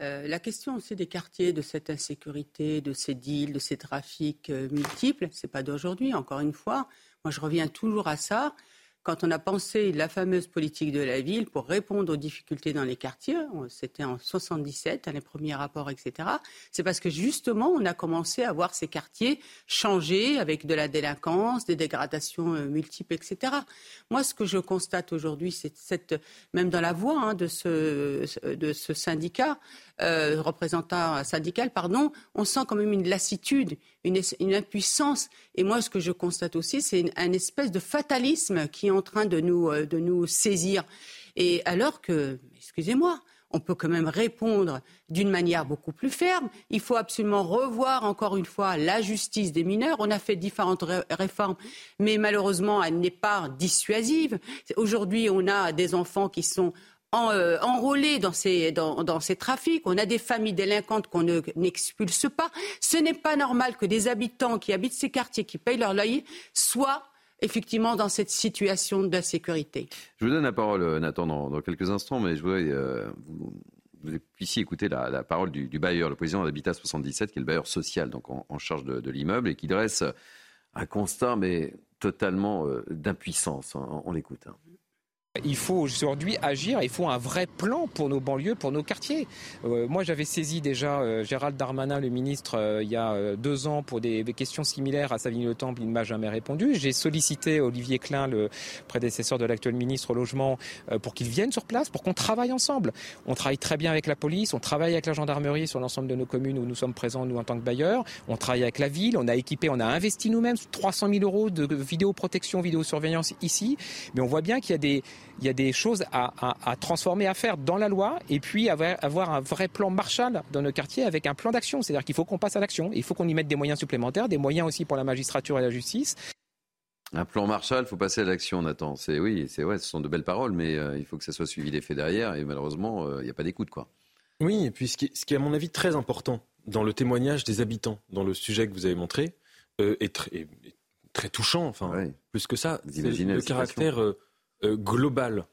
Euh, la question aussi des quartiers, de cette insécurité, de ces deals, de ces trafics euh, multiples, c'est pas d'aujourd'hui. Encore une fois, moi je reviens toujours à ça quand on a pensé la fameuse politique de la ville pour répondre aux difficultés dans les quartiers, c'était en 77, les premiers rapports, etc., c'est parce que justement, on a commencé à voir ces quartiers changer avec de la délinquance, des dégradations euh, multiples, etc. Moi, ce que je constate aujourd'hui, c'est cette, même dans la voix hein, de, ce, de ce syndicat, euh, représentant syndical, pardon, on sent quand même une lassitude, une, impuissance. Et moi, ce que je constate aussi, c'est un espèce de fatalisme qui est en train de nous, euh, de nous saisir. Et alors que, excusez-moi, on peut quand même répondre d'une manière beaucoup plus ferme. Il faut absolument revoir encore une fois la justice des mineurs. On a fait différentes réformes, mais malheureusement, elle n'est pas dissuasive. Aujourd'hui, on a des enfants qui sont euh, enrôlés dans ces, dans, trafics. On a des familles délinquantes qu'on n'expulse pas. Ce n'est pas normal que des habitants qui habitent ces quartiers, qui payent leur loyer, soient effectivement dans cette situation d'insécurité. Je vous donne la parole, euh, Nathan, dans, quelques instants, mais je voudrais euh, vous, puissiez écouter la, parole du, bailleur, le président d'Habitat 77, qui est le bailleur social, donc en, charge de, l'immeuble, et qui dresse un constat, mais totalement d'impuissance. On, l'écoute. Hein. Il faut aujourd'hui agir, il faut un vrai plan pour nos banlieues, pour nos quartiers. Euh, moi, j'avais saisi déjà euh, Gérald Darmanin, le ministre, euh, il y a deux ans pour des, questions similaires à Savigny-le Temple. Il ne m'a jamais répondu. J'ai sollicité Olivier Klein, le prédécesseur de l'actuel ministre au logement, pour qu'il vienne sur place, pour qu'on travaille ensemble. On travaille très bien avec la police, on travaille avec la gendarmerie sur l'ensemble de nos communes où nous sommes présents, nous, en tant que bailleurs. On travaille avec la ville, on a équipé, on a investi nous-mêmes 300 000 euros de vidéoprotection, vidéosurveillance ici. Mais on voit bien qu'il y a des il y a des choses à, transformer, à faire dans la loi, et puis avoir, un vrai plan Marshall dans nos quartiers avec un plan d'action. C'est-à-dire qu'il faut qu'on passe à l'action. Il faut qu'on y mette des moyens supplémentaires, des moyens aussi pour la magistrature et la justice. Un plan Marshall, il faut passer à l'action, Nathan. C'est oui, c'est ouais, ce sont de belles paroles, mais euh, il faut que ça soit suivi d'effet derrière. Et malheureusement, euh, il n'y a pas d'écoute, quoi. Oui, et puis ce qui, est, à mon avis très important dans le témoignage des habitants, dans le sujet que vous avez montré, euh, est, très touchant, enfin, plus que ça, le caractère euh, euh, global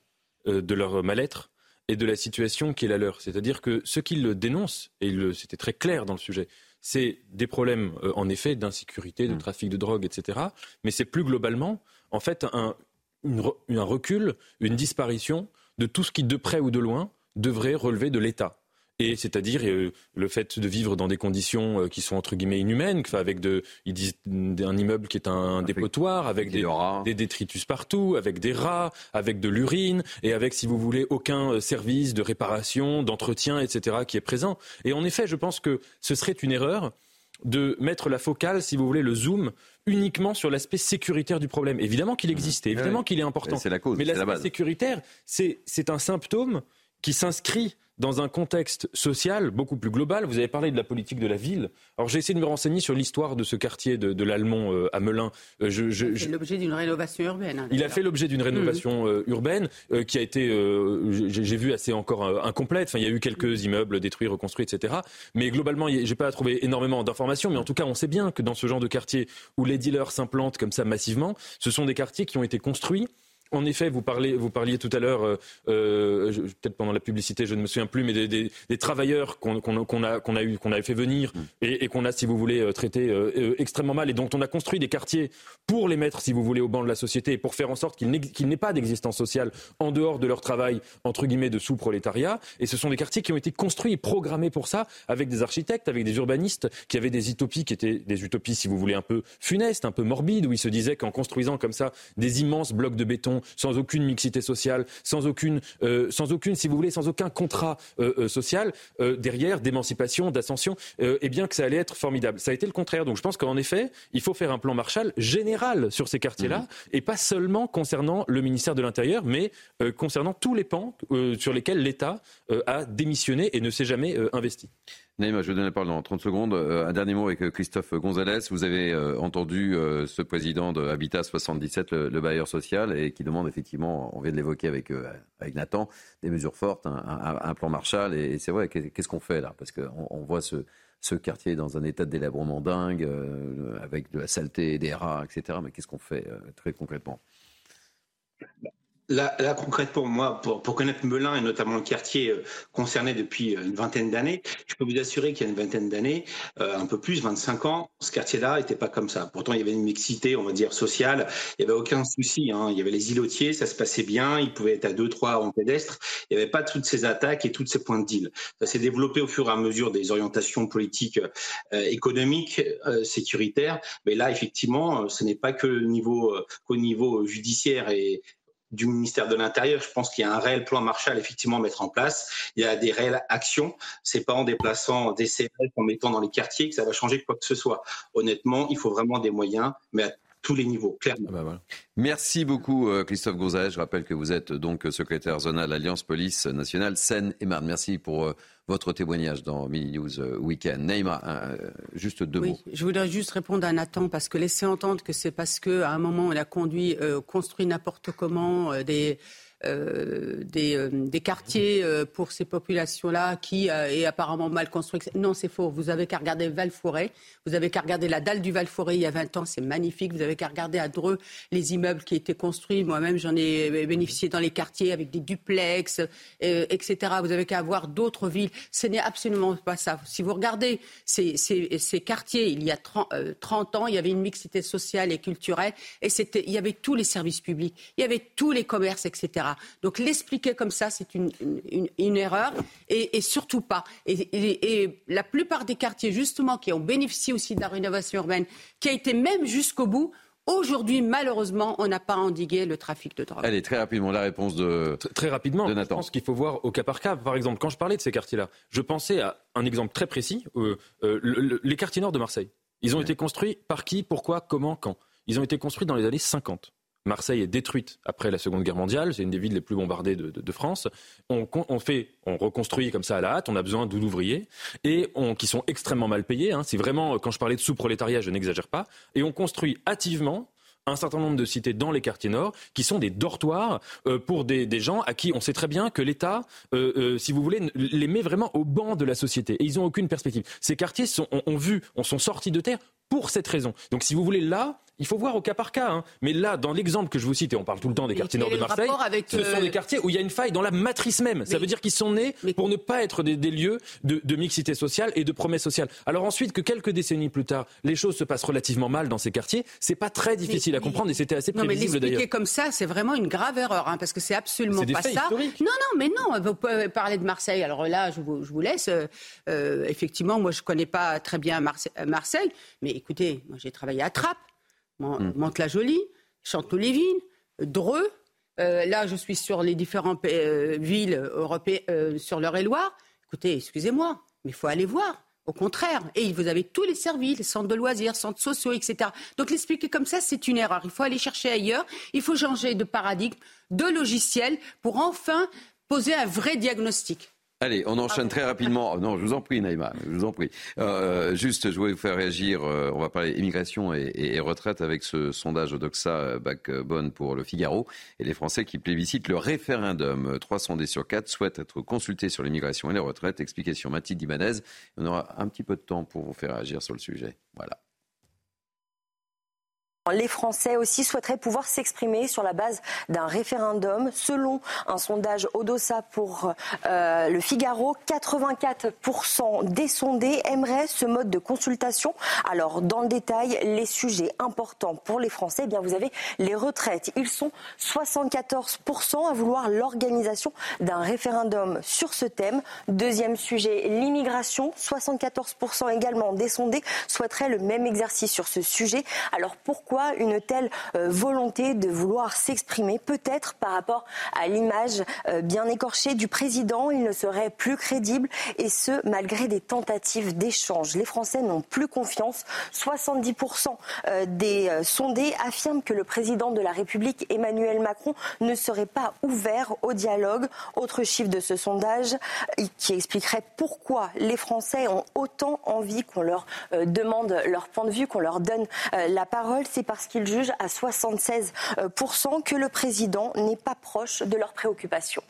euh, de leur mal-être et de la situation qui est la leur. C'est-à-dire que ceux qui le dénoncent, et c'était très clair dans le sujet, c'est des problèmes, euh, en effet, d'insécurité, Mm. de trafic de drogue, etc. Mais c'est plus globalement, en fait, un, une re- un recul, une disparition de tout ce qui, de près ou de loin, devrait relever de l'État. Et c'est-à-dire euh, le fait de vivre dans des conditions euh, qui sont entre guillemets inhumaines, avec de, ils disent un immeuble qui est un, un dépotoir, avec des, des détritus partout, avec des rats, avec de l'urine, et avec, si vous voulez, aucun euh, service de réparation, d'entretien, etc., qui est présent. Et en effet, je pense que ce serait une erreur de mettre la focale, si vous voulez, le zoom uniquement sur l'aspect sécuritaire du problème. Évidemment qu'il existe, et évidemment qu'il est important. C'est la cause, Mais la l'aspect base. sécuritaire, c'est un symptôme qui s'inscrit dans un contexte social beaucoup plus global. Vous avez parlé de la politique de la ville. Alors j'ai essayé de me renseigner sur l'histoire de ce quartier de, de l'Allemand euh, à Melun. Euh, je- je- je- l'objet d'une rénovation urbaine. hein, il a fait l'objet d'une rénovation euh, urbaine euh, qui a été, euh, j'ai vu assez encore euh, incomplète. Enfin, il y a eu quelques immeubles détruits, reconstruits, etc. Mais globalement, j'ai pas trouvé énormément d'informations. Mais en tout cas, on sait bien que dans ce genre de quartier où les dealers s'implantent comme ça massivement, ce sont des quartiers qui ont été construits. En effet, vous, parlez, vous parliez tout à l'heure, euh, euh, peut-être pendant la publicité, je ne me souviens plus, mais des, des- des travailleurs qu'on qu'on a, qu'on a, eu, qu'on a fait venir et, et qu'on a, si vous voulez, euh, traité euh, extrêmement mal et dont on a construit des quartiers pour les mettre, si vous voulez, au banc de la société et pour faire en sorte qu'il n'ex- qu'il n'ait pas d'existence sociale en dehors de leur travail, entre guillemets, de sous-prolétariat. Et ce sont des quartiers qui ont été construits et programmés pour ça, avec des architectes, avec des urbanistes, qui avaient des utopies qui étaient des utopies, si vous voulez, un peu funestes, un peu morbides, où ils se disaient qu'en construisant comme ça des immenses blocs de béton, sans aucune mixité sociale, sans aucune, euh, sans aucune, si vous voulez, sans aucun contrat euh, euh, social derrière, d'émancipation, d'ascension, eh bien que ça allait être formidable. Ça a été le contraire. Donc je pense qu'en effet, il faut faire un plan Marshall général sur ces quartiers-là, et pas seulement concernant le ministère de l'Intérieur, mais concernant tous les pans sur lesquels l'État a démissionné et ne s'est jamais investi. Naïma, je vais donner la parole dans 30 secondes. Euh, un dernier mot avec euh, Christophe Gonzalez. Vous avez euh, entendu ce président de Habitat 77, le, le bailleur social, et qui demande effectivement, on vient de l'évoquer avec, avec Nathan, des mesures fortes, un, plan Marshall. Et, c'est vrai, qu'est- qu'est-ce qu'on fait là? Parce qu'on on voit ce, ce quartier dans un état de délabrement dingue, avec de la saleté, des rats, etc. Mais qu'est-ce qu'on fait très concrètement? Là, là, concrètement, moi, pour, connaître Melun et notamment le quartier euh, concerné depuis euh, une vingtaine d'années, je peux vous assurer qu'il y a une vingtaine d'années, euh, un peu plus, 25 ans, ce quartier-là n'était pas comme ça. Pourtant, il y avait une mixité, on va dire, sociale. Il n'y avait aucun souci. hein. Il y avait les îlotiers, ça se passait bien. Ils pouvaient être à deux, trois en pédestre. Il n'y avait pas toutes ces attaques et toutes ces points de deal. Ça s'est développé au fur et à mesure des orientations politiques, économiques, sécuritaires. Mais là, effectivement, ce n'est pas que qu'au niveau judiciaire et du ministère de l'Intérieur. Je pense qu'il y a un réel plan Marshall effectivement à mettre en place. Il y a des réelles actions. C'est pas en déplaçant des CRS, en mettant dans les quartiers que ça va changer quoi que ce soit. Honnêtement, il faut vraiment des moyens, mais à tous les niveaux, clairement. Merci beaucoup euh, Christophe Gonzalez. Je rappelle que vous êtes donc secrétaire zonal Alliance Police Nationale Seine-et-Marne. Merci pour euh, votre témoignage dans Mini News euh, Weekend. Neymar, euh, juste deux Oui, mots. je voudrais juste répondre à Nathan parce que laisser entendre que c'est parce qu'à un moment on a conduit, euh, construit n'importe comment euh, des, euh, des, euh, des quartiers euh, pour ces populations-là qui est apparemment mal construit. Non, c'est faux. Vous avez qu'à regarder Val-Forêt. Vous avez qu'à regarder la dalle du Val-Forêt il y a 20 ans. C'est magnifique. Vous avez qu'à regarder à Dreux les immeubles qui étaient construits. Moi-même, j'en ai bénéficié dans les quartiers avec des duplex, etc. Vous avez qu'à voir d'autres villes. Ce n'est absolument pas ça. Si vous regardez ces, ces- quartiers, il y a 30, euh, 30 ans, il y avait une mixité sociale et culturelle et il y avait tous les services publics, il y avait tous les commerces, etc. Donc l'expliquer comme ça, c'est une, une- une erreur et, et surtout pas. Et, et- et la plupart des quartiers, justement, qui ont bénéficié aussi de la rénovation urbaine, qui a été même jusqu'au bout, aujourd'hui, malheureusement, on n'a pas endigué le trafic de drogue. Allez, très rapidement, la réponse de, Très rapidement, de je pense qu'il faut voir au cas par cas. Par exemple, quand je parlais de ces quartiers-là, je pensais à un exemple très précis, euh, euh, le- le- les quartiers nord de Marseille. Ils ont été construits par qui, pourquoi, comment, quand? Ils ont été construits dans les années 50. Marseille est détruite après la Seconde Guerre mondiale, c'est une des villes les plus bombardées de, France. On, fait, on reconstruit comme ça à la hâte, on a besoin d'ouvriers et qui sont extrêmement mal payés. Hein. C'est vraiment, quand je parlais de sous-prolétariat, je n'exagère pas. Et on construit hâtivement un certain nombre de cités dans les quartiers nord qui sont des dortoirs euh, pour des, gens à qui on sait très bien que l'État, euh, euh, si vous voulez, les met vraiment au banc de la société et ils n'ont aucune perspective. Ces quartiers sont, ont, ont vu, on sont sortis de terre pour cette raison. Donc si vous voulez là, il faut voir au cas par cas. Hein. Mais là, dans l'exemple que je vous cite, et on parle tout le temps des quartiers nord de Marseille, ce sont euh, des quartiers où il y a une faille dans la matrice même. Ça veut dire qu'ils sont nés pour ne pas être des, lieux de, mixité sociale et de promesse sociale. Alors ensuite, que quelques décennies plus tard, les choses se passent relativement mal dans ces quartiers, c'est pas très difficile à comprendre et c'était assez prévisible d'ailleurs. Expliquer comme ça, c'est vraiment une grave erreur, hein, parce que c'est absolument pas ça. Non, non, mais non. Vous pouvez parler de Marseille. Alors là, je vous, je vous laisse. Euh, effectivement, moi, je connais pas très bien Marseille, mais écoutez, moi, j'ai travaillé à Trappes. Mm. Mantes-la-Jolie, Dreux. Euh, là, je suis sur les différentes euh, villes européennes, euh, sur l'Eure-et-Loire. Écoutez, excusez-moi, mais il faut aller voir. Au contraire. Et vous avez tous les services, les centres de loisirs, centres sociaux, etc. Donc l'expliquer comme ça, c'est une erreur. Il faut aller chercher ailleurs. Il faut changer de paradigme, de logiciel pour enfin poser un vrai diagnostic. Allez, on enchaîne très rapidement. Non, je vous en prie, Naïma, je vous en prie. Euh, juste, je voulais vous faire réagir. Euh, on va parler immigration et, retraite avec ce sondage Odoxa euh, Backbone pour le Figaro et les Français qui plébiscitent le référendum. Trois sondés sur quatre souhaitent être consultés sur l'immigration et les retraites. Explication Mathilde Ibanez. On aura un petit peu de temps pour vous faire réagir sur le sujet. Voilà. Les Français aussi souhaiteraient pouvoir s'exprimer sur la base d'un référendum. Selon un sondage Odossa pour euh, le Figaro, 84% des sondés aimeraient ce mode de consultation. Alors, dans le détail, les sujets importants pour les Français, eh bien, vous avez les retraites. Ils sont 74% à vouloir l'organisation d'un référendum sur ce thème. Deuxième sujet, l'immigration. 74% également des sondés souhaiteraient le même exercice sur ce sujet. Alors, pourquoi une telle euh, volonté de vouloir s'exprimer Peut-être par rapport à l'image euh, bien écorchée du président, il ne serait plus crédible et ce, malgré des tentatives d'échange. Les Français n'ont plus confiance. 70% euh, des sondés affirment que le président de la République, Emmanuel Macron, ne serait pas ouvert au dialogue. Autre chiffre de ce sondage qui expliquerait pourquoi les Français ont autant envie qu'on leur demande leur point de vue, qu'on leur donne la parole parce qu'ils jugent à 76% que le président n'est pas proche de leurs préoccupations.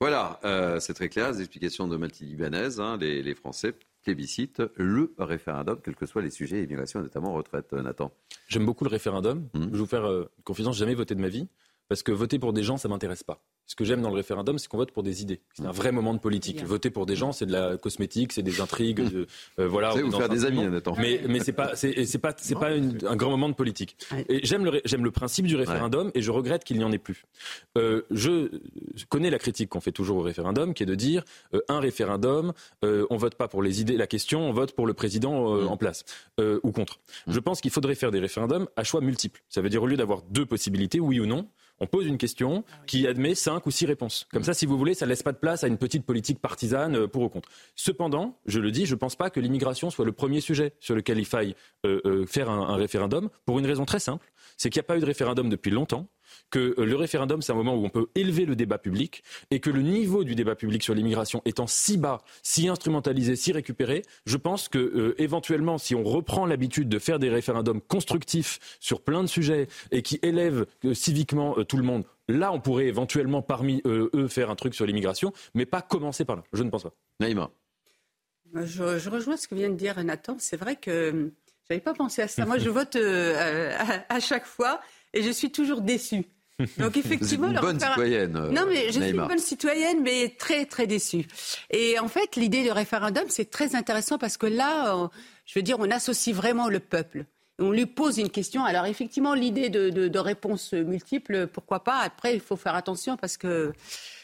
Voilà, euh, c'est très clair, les explications de Mathilde Ibanez, hein, les, Français plébiscitent le référendum, quels que soient les sujets, immigration notamment retraite. Euh, Nathan. J'aime beaucoup le référendum. Mmh. Je vais vous faire euh, confiance, jamais voté de ma vie, parce que voter pour des gens, ça m'intéresse pas. Ce que j'aime dans le référendum, c'est qu'on vote pour des idées. C'est un vrai moment de politique. Voter pour des gens, c'est de la cosmétique, c'est des intrigues. De, euh, voilà. Vous, vous faire des amis, Nathan. Mais, mais c'est pas, c'est pas, c'est pas un grand moment de politique. Et j'aime le, j'aime le principe du référendum et je regrette qu'il n'y en ait plus. Euh, je connais la critique qu'on fait toujours au référendum, qui est de dire euh, un référendum, euh, on vote pas pour les idées, la question, on vote pour le président euh, mm. en place euh, ou contre. Mm. Je pense qu'il faudrait faire des référendums à choix multiples. Ça veut dire au lieu d'avoir deux possibilités, oui ou non, on pose une question ah qui admet cinq ou six réponses. Comme ça, si vous voulez, ça ne laisse pas de place à une petite politique partisane euh, pour ou contre. Cependant, je le dis, je ne pense pas que l'immigration soit le premier sujet sur lequel il faille euh, euh, faire un référendum, pour une raison très simple, c'est qu'il n'y a pas eu de référendum depuis longtemps que euh, le référendum, c'est un moment où on peut élever le débat public et que le niveau du débat public sur l'immigration étant si bas, si instrumentalisé, si récupéré, je pense que euh, éventuellement, si on reprend l'habitude de faire des référendums constructifs sur plein de sujets et qui élèvent euh, civiquement tout le monde, là, on pourrait éventuellement parmi eux faire un truc sur l'immigration, mais pas commencer par là. Je ne pense pas. Naïma. Je, rejoins ce que vient de dire Nathan. C'est vrai que je n'avais pas pensé à ça. Moi, je vote à, chaque fois et je suis toujours déçue. Donc effectivement, une bonne citoyenne. Euh, non, mais je suis une bonne citoyenne, mais très très déçue. Et en fait, l'idée du référendum, c'est très intéressant parce que là, je veux dire, on associe vraiment le peuple. On lui pose une question. Alors effectivement, l'idée de, de, réponses multiples, pourquoi pas? Après, il faut faire attention parce que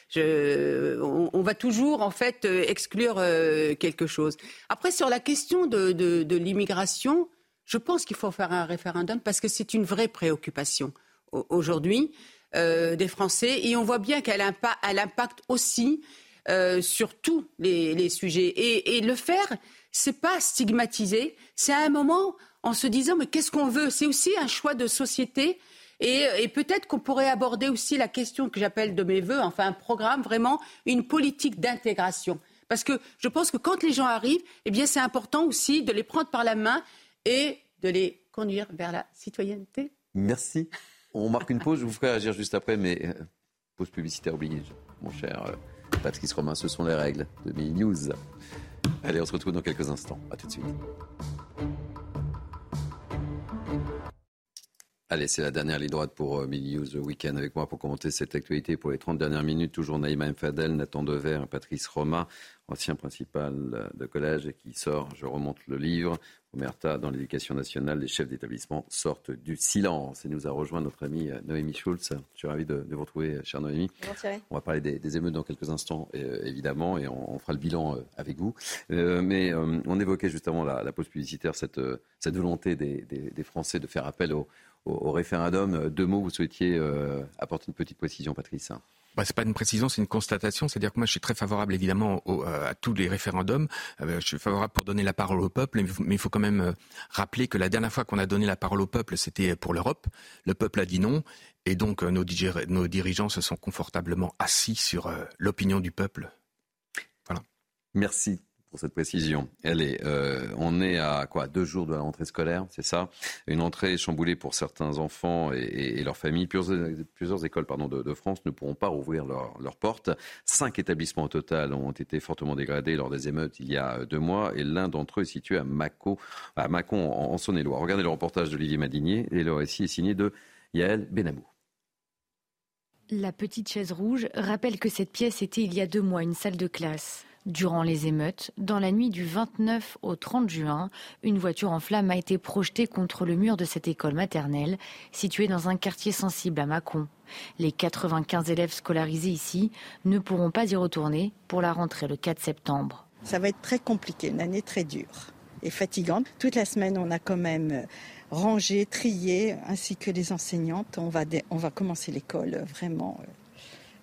je, on, va toujours en fait exclure euh, quelque chose. Après, sur la question de, de l'immigration, je pense qu'il faut faire un référendum parce que c'est une vraie préoccupation aujourd'hui euh, des Français et on voit bien qu'elle impacte aussi euh, sur tous les, sujets. Et, le faire, c'est pas stigmatiser, c'est à un moment en se disant mais qu'est-ce qu'on veut? C'est aussi un choix de société. Et, peut-être qu'on pourrait aborder aussi la question que j'appelle de mes voeux, enfin un programme, vraiment une politique d'intégration. Parce que je pense que quand les gens arrivent, eh bien c'est important aussi de les prendre par la main et de les conduire vers la citoyenneté. Merci. On marque une pause, je vous ferai agir juste après, mais euh, pause publicitaire oblige, mon cher euh, Patrice Romain. Ce sont les règles de Mini News. Allez, on se retrouve dans quelques instants. À tout de suite. Allez, c'est la dernière ligne droite pour euh, Mini News Weekend avec moi pour commenter cette actualité pour les 30 dernières minutes. Toujours Naïma Mfadel, Nathan Dever, Patrice Romain, ancien principal de collège et qui sort, je remonte le livre, Omerta dans l'éducation nationale, les chefs d'établissement sortent du silence. Et nous a rejoint notre amie euh, Noémie Schulz. Je suis ravi de, vous retrouver, euh, chère Noémie. On va parler des, émeutes dans quelques instants, évidemment, et on, fera le bilan avec vous. mais on évoquait justement la, la pause publicitaire, cette, cette volonté des, des, Français de faire appel au au, référendum. Deux mots, vous souhaitiez euh, apporter une petite précision, Patrice? Bah, c'est pas une précision, c'est une constatation. C'est-à-dire que moi, je suis très favorable, évidemment, euh, à tous les référendums. Euh, je suis favorable pour donner la parole au peuple, mais il faut quand même rappeler que la dernière fois qu'on a donné la parole au peuple, c'était pour l'Europe. Le peuple a dit non, et donc nos, nos dirigeants se sont confortablement assis sur l'opinion du peuple. Voilà. Merci pour cette précision. Est, euh, on est à quoi deux jours de la rentrée scolaire, c'est ça? Une entrée chamboulée pour certains enfants et, leurs familles. Plusieurs, écoles pardon, de, France ne pourront pas rouvrir leurs portes. Cinq établissements au total ont été fortement dégradés lors des émeutes il y a deux mois et l'un d'entre eux est situé à, Mâcon, à en, Saône-et-Loire. Regardez le reportage d'Olivier Madinier et le récit est signé de Yael Benamou. La petite chaise rouge rappelle que cette pièce était il y a deux mois une salle de classe. Durant les émeutes, dans la nuit du 29 au 30 juin, une voiture en flammes a été projetée contre le mur de cette école maternelle, située dans un quartier sensible à Mâcon. Les 95 élèves scolarisés ici ne pourront pas y retourner pour la rentrée le 4 septembre. Ça va être très compliqué, une année très dure et fatigante. Toute la semaine, on a quand même rangé, trié, ainsi que les enseignantes. On va, on va commencer l'école vraiment euh,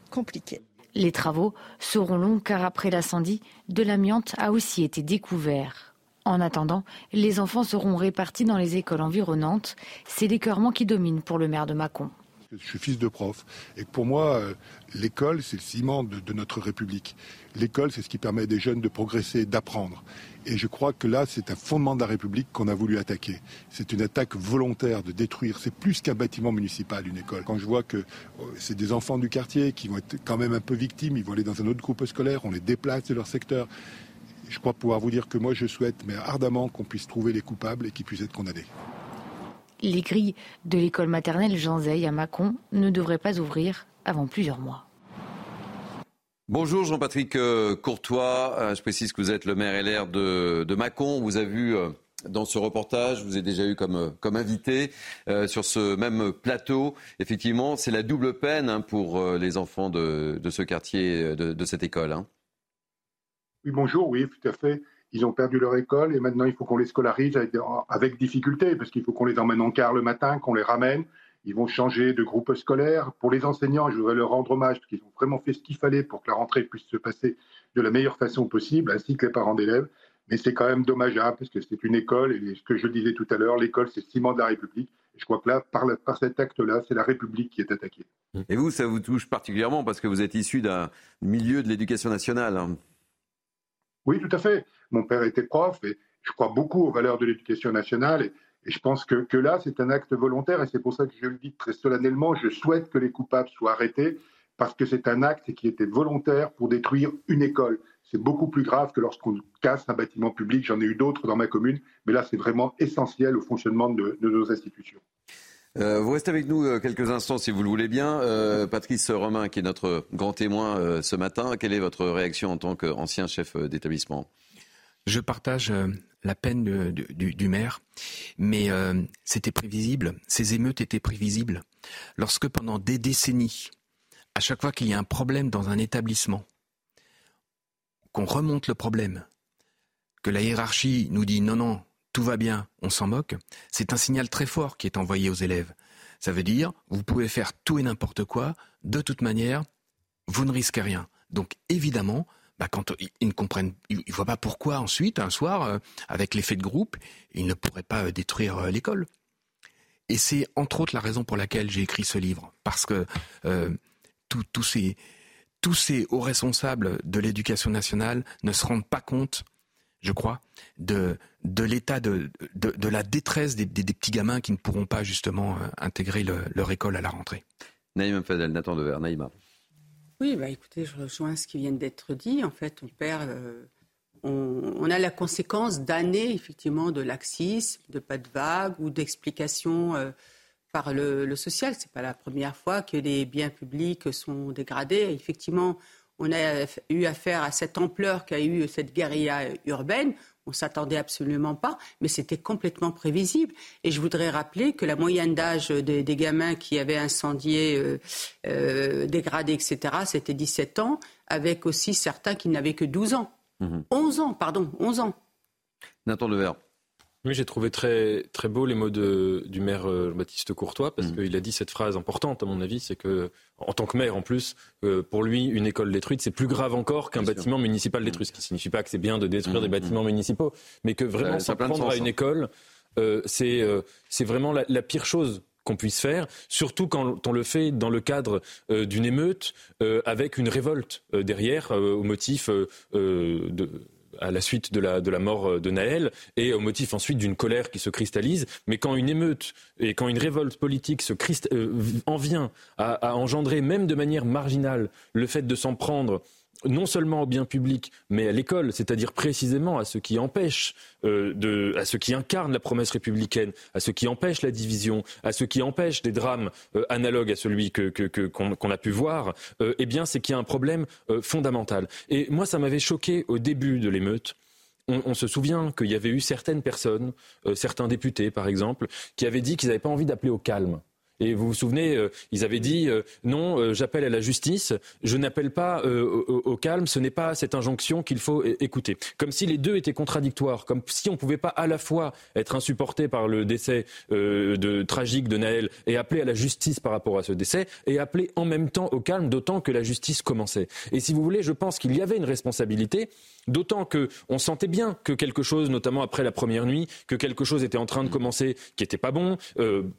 compliquée. Les travaux seront longs car après l'incendie, de l'amiante a aussi été découvert. En attendant, les enfants seront répartis dans les écoles environnantes. C'est l'écœurement qui domine pour le maire de Mâcon. Je suis fils de prof et pour moi, euh, l'école, c'est le ciment de, notre République. L'école, c'est ce qui permet des jeunes de progresser, d'apprendre. Et je crois que là, c'est un fondement de la République qu'on a voulu attaquer. C'est une attaque volontaire de détruire. C'est plus qu'un bâtiment municipal, une école. Quand je vois que euh, c'est des enfants du quartier qui vont être quand même un peu victimes, ils vont aller dans un autre groupe scolaire, on les déplace de leur secteur. Je crois pouvoir vous dire que moi, je souhaite, mais ardemment, qu'on puisse trouver les coupables et qu'ils puissent être condamnés. Les grilles de l'école maternelle Jean Zay à Mâcon ne devraient pas ouvrir avant plusieurs mois. Bonjour Jean-Patrick euh, Courtois, euh, je précise que vous êtes le maire LR de, de Mâcon. Vous avez vu euh, dans ce reportage, vous avez déjà eu comme, comme invité sur ce même plateau. Effectivement, c'est la double peine hein, pour les enfants de, de ce quartier, de, de cette école. Hein. Oui, bonjour, oui, tout à fait ils ont perdu leur école et maintenant il faut qu'on les scolarise avec, difficulté parce qu'il faut qu'on les emmène en car le matin, qu'on les ramène. Ils vont changer de groupe scolaire. Pour les enseignants, je voudrais leur rendre hommage parce qu'ils ont vraiment fait ce qu'il fallait pour que la rentrée puisse se passer de la meilleure façon possible, ainsi que les parents d'élèves. Mais c'est quand même dommageable parce que c'est une école et ce que je disais tout à l'heure, l'école c'est le ciment de la République. Et je crois que là, par, par cet acte-là, c'est la République qui est attaquée. Et vous, ça vous touche particulièrement parce que vous êtes issu d'un milieu de l'éducation nationale. Hein. Oui, tout à fait. Mon père était prof et je crois beaucoup aux valeurs de l'éducation nationale. Et, je pense que, là, c'est un acte volontaire et c'est pour ça que je le dis très solennellement. Je souhaite que les coupables soient arrêtés parce que c'est un acte qui était volontaire pour détruire une école. C'est beaucoup plus grave que lorsqu'on casse un bâtiment public. J'en ai eu d'autres dans ma commune, mais là, c'est vraiment essentiel au fonctionnement de, nos institutions. Euh, vous restez avec nous euh, quelques instants si vous le voulez bien. Euh, Patrice Romain, qui est notre grand témoin ce matin, quelle est votre réaction en tant qu'ancien chef d'établissement? Je partage la peine du, maire, mais c'était prévisible. Ces émeutes étaient prévisibles. Lorsque pendant des décennies, à chaque fois qu'il y a un problème dans un établissement, qu'on remonte le problème, que la hiérarchie nous dit non, non, tout va bien, on s'en moque, c'est un signal très fort qui est envoyé aux élèves. Ça veut dire, vous pouvez faire tout et n'importe quoi, de toute manière, vous ne risquez rien. Donc évidemment, bah, quand ils ne comprennent, ils ne voient pas pourquoi ensuite, un soir, euh, avec l'effet de groupe, ils ne pourraient pas euh, détruire euh, l'école. Et c'est entre autres la raison pour laquelle j'ai écrit ce livre, parce que tous ces tous ces hauts responsables de l'éducation nationale ne se rendent pas compte je crois, de, de l'état de, de, la détresse des, des, petits gamins qui ne pourront pas justement euh, intégrer leur école à la rentrée. Naïma Fadel, Nathan Dever, Naïma. Oui, bah écoutez, je rejoins ce qui vient d'être dit. En fait, on perd, euh, on, a la conséquence d'années effectivement de laxisme, de pas de vague ou d'explications euh, par le, le social. C'est pas la première fois que les biens publics sont dégradés. Effectivement, on a eu affaire à cette ampleur qu'a eu cette guérilla urbaine. On ne s'attendait absolument pas, mais c'était complètement prévisible. Et je voudrais rappeler que la moyenne d'âge des, des, gamins qui avaient incendié, euh, euh, dégradé, etc., c'était 17 ans, avec aussi certains qui n'avaient que 12 ans. Mmh. 11 ans, pardon, 11 ans. Nathan Devers. Oui, j'ai trouvé très, très beau les mots de, du maire euh, Baptiste Courtois, parce mmh. qu'il a dit cette phrase importante, à mon avis, c'est que, en tant que maire en plus, euh, pour lui, une école détruite, c'est plus grave encore qu'un bâtiment municipal détruit. Ce qui ne signifie pas que c'est bien de détruire mmh. des bâtiments municipaux, mais que vraiment s'en prendre à une école, euh, c'est euh, vraiment la, la, pire chose qu'on puisse faire, surtout quand on le fait dans le cadre euh, d'une émeute euh, avec une révolte euh, derrière au motif de à la suite de la, de la mort de Naël et au motif ensuite d'une colère qui se cristallise. Mais quand une émeute et quand une révolte politique se euh, en vient à, à, engendrer, même de manière marginale, le fait de s'en prendre non seulement au bien public, mais à l'école, c'est-à-dire précisément à ce qui empêche, euh, de, à ce qui incarne la promesse républicaine, à ce qui empêche la division, à ce qui empêche des drames euh, analogues à celui que, qu'on, que, qu'on a pu voir, euh, eh bien, c'est qu'il y a un problème euh, fondamental. Et moi, ça m'avait choqué au début de l'émeute. On, on, se souvient qu'il y avait eu certaines personnes, euh, certains députés par exemple, qui avaient dit qu'ils n'avaient pas envie d'appeler au calme. Et vous vous souvenez, euh, ils avaient dit euh, non, euh, j'appelle à la justice, je n'appelle pas au, calme, ce n'est pas cette injonction qu'il faut écouter. Comme si les deux étaient contradictoires, comme si on ne pouvait pas à la fois être insupporté par le décès tragique de Naël et appeler à la justice par rapport à ce décès, et appeler en même temps au calme, d'autant que la justice commençait. Et si vous voulez, je pense qu'il y avait une responsabilité D'autant que on sentait bien que quelque chose, notamment après la première nuit, que quelque chose était en train de commencer qui était pas bon,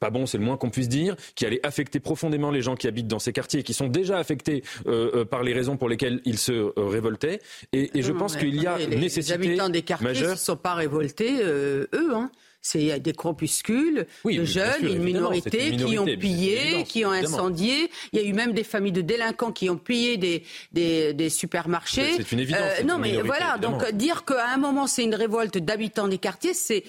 pas bon, c'est le moins qu'on puisse dire, qui allait affecter profondément les gens qui habitent dans ces quartiers, qui sont déjà affectés euh, euh, par les raisons pour lesquelles ils se euh, révoltaient. Et, et je pense qu'il y a les, nécessité les habitants des quartiers ne sont pas révoltés, eux. Hein. C'est des corpuscules oui, de jeunes, sûr, une, minorité une, minorité qui ont pillé, qui ont évidemment. incendié. Il y a eu même des familles de délinquants qui ont pillé des, des, des supermarchés. C'est une évidence. Euh, non, une mais voilà. évidemment. Donc dire qu'à un moment c'est une révolte d'habitants des quartiers, c'est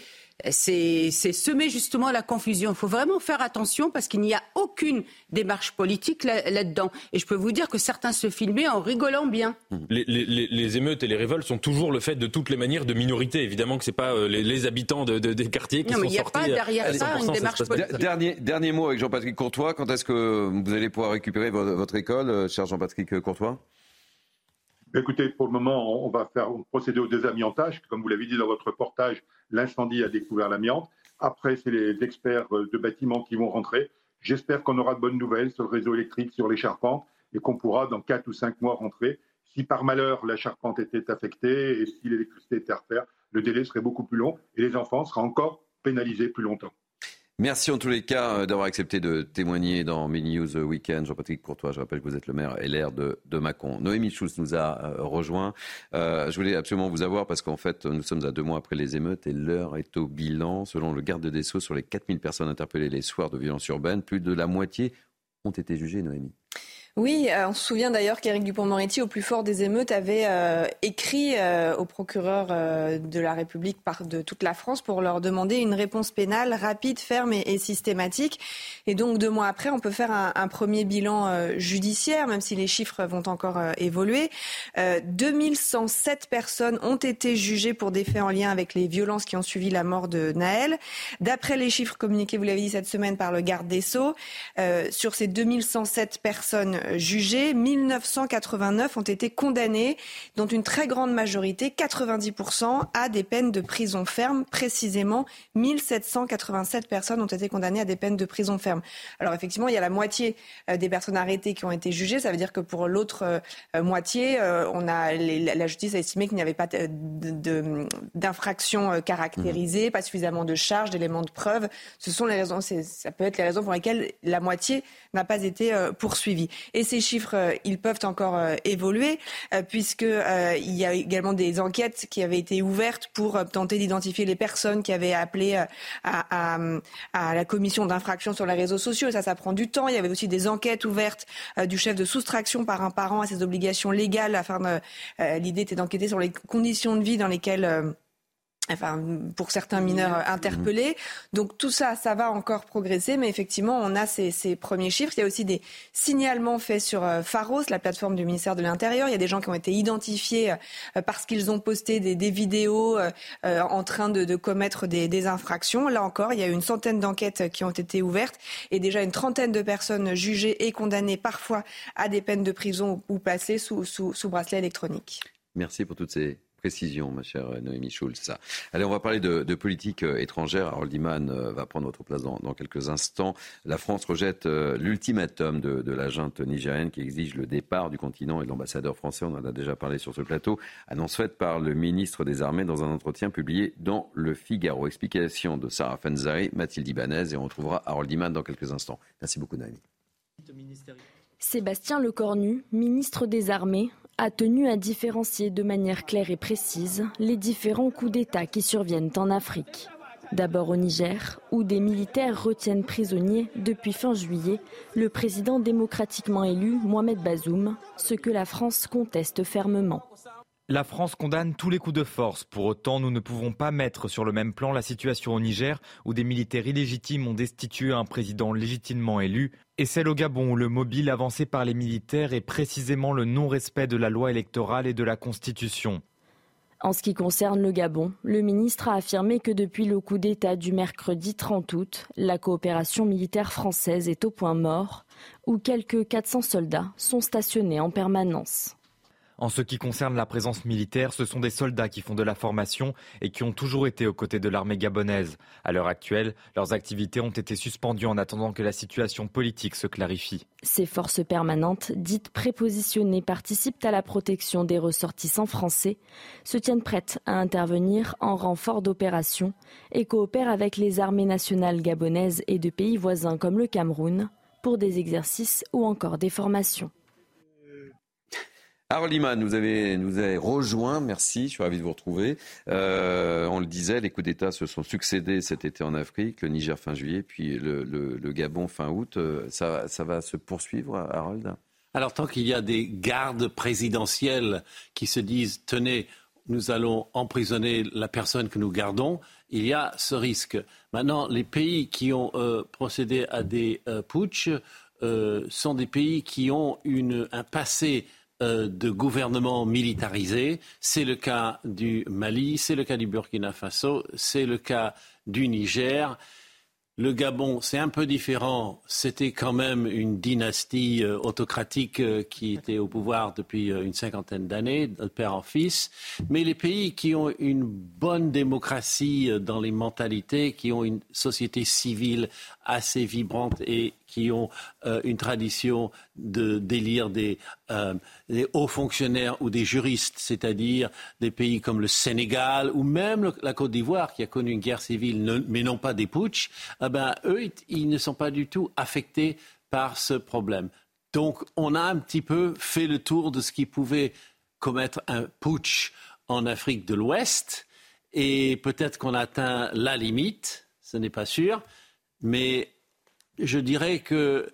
c'est semer justement la confusion. Il faut vraiment faire attention parce qu'il n'y a aucune démarche politique là-dedans. Là et je peux vous dire que certains se filmaient en rigolant bien. Les, les, les, émeutes et les révoltes sont toujours le fait de toutes les manières de minorités. Évidemment que ce n'est pas euh, les, les, habitants de, de, des quartiers qui non, sont mais sortis. Il n'y a pas derrière ça une démarche politique. Dernier, dernier mot avec Jean-Patrick Courtois. Quand est-ce que vous allez pouvoir récupérer votre, votre école, euh, cher Jean-Patrick Courtois? Écoutez, pour le moment, on va faire procéder au désamiantage. Comme vous l'avez dit dans votre reportage, l'incendie a découvert l'amiante. Après, c'est les experts de bâtiments qui vont rentrer. J'espère qu'on aura de bonnes nouvelles sur le réseau électrique, sur les charpentes, et qu'on pourra, dans 4 ou 5 mois, rentrer. Si par malheur la charpente était affectée et si l'électricité était à refaire, le délai serait beaucoup plus long et les enfants seraient encore pénalisés plus longtemps. Merci en tous les cas d'avoir accepté de témoigner dans Mini News Weekend. Jean-Patrick Courtois, je rappelle que vous êtes le maire LR de, de Mâcon. Noémie Schulz nous a euh, rejoint. Euh, je voulais absolument vous avoir parce qu'en fait, nous sommes à deux mois après les émeutes et l'heure est au bilan. Selon le garde des Sceaux, sur les 4000 personnes interpellées les soirs de violence urbaine, plus de la moitié ont été jugées, Noémie. Oui, euh, on se souvient d'ailleurs qu'Éric Dupond-Moretti, au plus fort des émeutes, avait euh, écrit euh, au procureur euh, de la République de toute la France pour leur demander une réponse pénale rapide, ferme et, systématique. Et donc deux mois après, on peut faire un, un premier bilan judiciaire, même si les chiffres vont encore évoluer. 2107 personnes ont été jugées pour des faits en lien avec les violences qui ont suivi la mort de Naël. D'après les chiffres communiqués, vous l'avez dit cette semaine par le garde des Sceaux, sur ces 2107 personnes jugés, 1989 ont été condamnés, dont une très grande majorité, 90%, à des peines de prison ferme. Précisément, 1787 personnes ont été condamnées à des peines de prison ferme. Alors effectivement, il y a la moitié euh, des personnes arrêtées qui ont été jugées. Ça veut dire que pour l'autre euh, moitié, euh, on a les, la justice a estimé qu'il n'y avait pas d'infraction caractérisée, mmh. pas suffisamment de charges, d'éléments de preuve. Ce sont les raisons, ça peut être les raisons pour lesquelles la moitié n'a pas été poursuivie. Et ces chiffres, euh, ils peuvent encore euh, évoluer, euh, puisque il y a également des enquêtes qui avaient été ouvertes pour tenter d'identifier les personnes qui avaient appelé à, la commission d'infraction sur les réseaux sociaux. Et ça, ça prend du temps. Il y avait aussi des enquêtes ouvertes du chef de soustraction par un parent à ses obligations légales. Afin de, l'idée était d'enquêter sur les conditions de vie dans lesquelles enfin pour certains mineurs euh, interpellés. Donc tout ça, ça va encore progresser, mais effectivement, on a ces, ces, premiers chiffres. Il y a aussi des signalements faits sur euh, Pharos, la plateforme du ministère de l'Intérieur. Il y a des gens qui ont été identifiés euh, parce qu'ils ont posté des, des vidéos en train de, de commettre des, des, infractions. Là encore, il y a eu une centaine d'enquêtes qui ont été ouvertes et déjà une trentaine de personnes jugées et condamnées parfois à des peines de prison ou placées sous, sous, sous bracelet électronique. Merci pour toutes ces précision, ma chère Noémie Schulz. Allez, on va parler de, politique euh, étrangère. Harold Iman euh, va prendre votre place dans, quelques instants. La France rejette euh, l'ultimatum de, la junte nigérienne qui exige le départ du continent et de l'ambassadeur français. On en a déjà parlé sur ce plateau. Annonce faite par le ministre des Armées dans un entretien publié dans Le Figaro. Explication de Sarah Fenzari, Mathilde Ibanez et on retrouvera Harold Iman dans quelques instants. Merci beaucoup, Noémie. Sébastien Lecornu, ministre des Armées, a tenu à différencier de manière claire et précise les différents coups d'État qui surviennent en Afrique. D'abord au Niger, où des militaires retiennent prisonniers depuis fin juillet le président démocratiquement élu Mohamed Bazoum, ce que la France conteste fermement. La France condamne tous les coups de force. Pour autant, nous ne pouvons pas mettre sur le même plan la situation au Niger, où des militaires illégitimes ont destitué un président légitimement élu, et celle au Gabon, où le mobile avancé par les militaires est précisément le non-respect de la loi électorale et de la Constitution. En ce qui concerne le Gabon, le ministre a affirmé que depuis le coup d'État du mercredi 30 août, la coopération militaire française est au point mort, où quelques 400 soldats sont stationnés en permanence. En ce qui concerne la présence militaire, ce sont des soldats qui font de la formation et qui ont toujours été aux côtés de l'armée gabonaise. À l'heure actuelle, leurs activités ont été suspendues en attendant que la situation politique se clarifie. Ces forces permanentes, dites prépositionnées, participent à la protection des ressortissants français, se tiennent prêtes à intervenir en renfort d'opérations et coopèrent avec les armées nationales gabonaises et de pays voisins comme le Cameroun pour des exercices ou encore des formations. Harold Iman, nous avez, nous avez rejoint, merci, je suis ravi de vous retrouver. Euh, on le disait, les coups d'État se sont succédés cet été en Afrique, le Niger fin juillet, puis le, Gabon fin août. Euh, ça, va se poursuivre, Harold? Alors tant qu'il y a des gardes présidentielles qui se disent, tenez, nous allons emprisonner la personne que nous gardons, il y a ce risque. Maintenant, les pays qui ont euh, procédé à des putsch sont des pays qui ont une, un passé euh, de gouvernement militarisé. C'est le cas du Mali, c'est le cas du Burkina Faso, c'est le cas du Niger. Le Gabon, c'est un peu différent. C'était quand même une dynastie euh, autocratique euh, qui était au pouvoir depuis euh, une cinquantaine d'années, de père en fils. Mais les pays qui ont une bonne démocratie dans les mentalités, qui ont une société civile assez vibrante et qui ont une tradition de d'élire des, des, hauts fonctionnaires ou des juristes, c'est-à-dire des pays comme le Sénégal ou même la Côte d'Ivoire qui a connu une guerre civile, mais non pas des putsch, eh ben, eux, ils ne sont pas du tout affectés par ce problème. Donc, on a un petit peu fait le tour de ce qui pouvait commettre un putsch en Afrique de l'Ouest. Et peut-être qu'on atteint la limite, ce n'est pas sûr. Mais je dirais que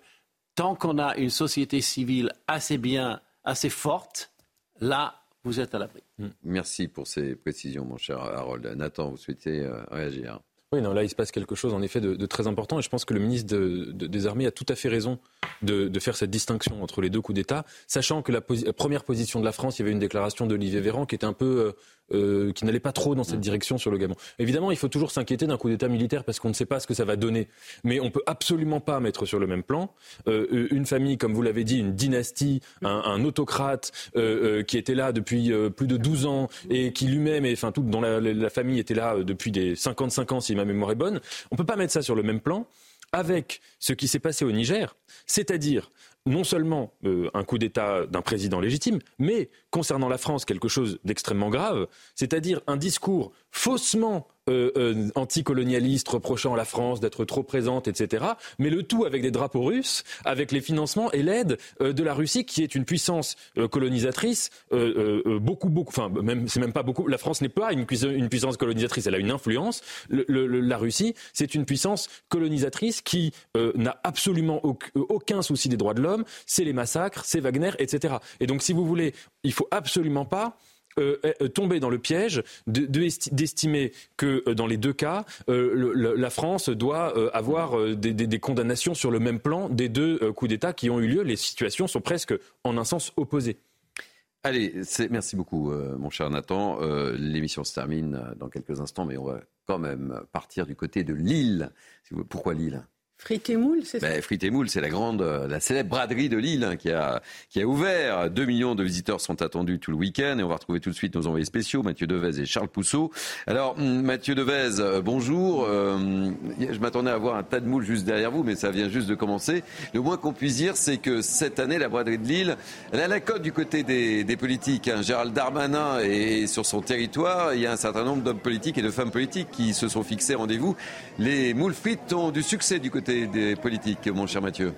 tant qu'on a une société civile assez bien, assez forte, là, vous êtes à l'abri. Merci pour ces précisions, mon cher Harold. Nathan, vous souhaitez euh, réagir? Oui, non, là, il se passe quelque chose, en effet, de, très important. Et je pense que le ministre des Armées a tout à fait raison de, faire cette distinction entre les deux coups d'État, sachant que la, première position de la France, il y avait une déclaration d'Olivier Véran qui était un peu euh, euh, qui n'allait pas trop dans cette direction sur le Gabon. Évidemment, il faut toujours s'inquiéter d'un coup d'État militaire parce qu'on ne sait pas ce que ça va donner. Mais on peut absolument pas mettre sur le même plan euh, une famille, comme vous l'avez dit, une dynastie, un, autocrate euh, qui était là depuis plus de 12 ans et qui lui-même, enfin, tout, dont la, la, famille était là depuis des 55 ans, si ma mémoire est bonne. On peut pas mettre ça sur le même plan avec ce qui s'est passé au Niger, c'est-à-dire non seulement euh, un coup d'État d'un président légitime, mais concernant la France, quelque chose d'extrêmement grave, c'est-à-dire un discours faussement euh, euh, anticolonialiste reprochant à la France d'être trop présente, etc. Mais le tout avec des drapeaux russes, avec les financements et l'aide euh, de la Russie, qui est une puissance colonisatrice beaucoup, beaucoup. Enfin, même c'est même pas beaucoup. La France n'est pas une, puissance colonisatrice, elle a une influence. la Russie, c'est une puissance colonisatrice qui n'a absolument aucun souci des droits de l'homme. C'est les massacres, c'est Wagner, etc. Et donc, si vous voulez, il faut absolument pas euh, euh, tomber dans le piège d'estimer que dans les deux cas, la France doit avoir des, condamnations sur le même plan des deux coups d'État qui ont eu lieu. Les situations sont presque en un sens opposé. Allez, merci beaucoup, mon cher Nathan. L'émission se termine dans quelques instants, mais on va quand même partir du côté de Lille. Pourquoi Lille? Frites et moules, c'est ça ben, Frites et moules, c'est la grande, euh, la célèbre braderie de Lille hein, qui, a, qui a ouvert. 2 millions de visiteurs sont attendus tout le week-end et on va retrouver tout de suite nos envoyés spéciaux, Mathieu Devez et Charles Pousseau. Alors, hum, Mathieu Devez, euh, bonjour. Euh, je m'attendais à voir un tas de moules juste derrière vous, mais ça vient juste de commencer. Le moins qu'on puisse dire, c'est que cette année, la braderie de Lille, elle a la cote du côté des, des politiques. Hein. Gérald Darmanin est sur son territoire. Il y a un certain nombre d'hommes politiques et de femmes politiques qui se sont fixés rendez-vous. Les moules frites ont du succès du côté des politiques, mon cher Mathieu?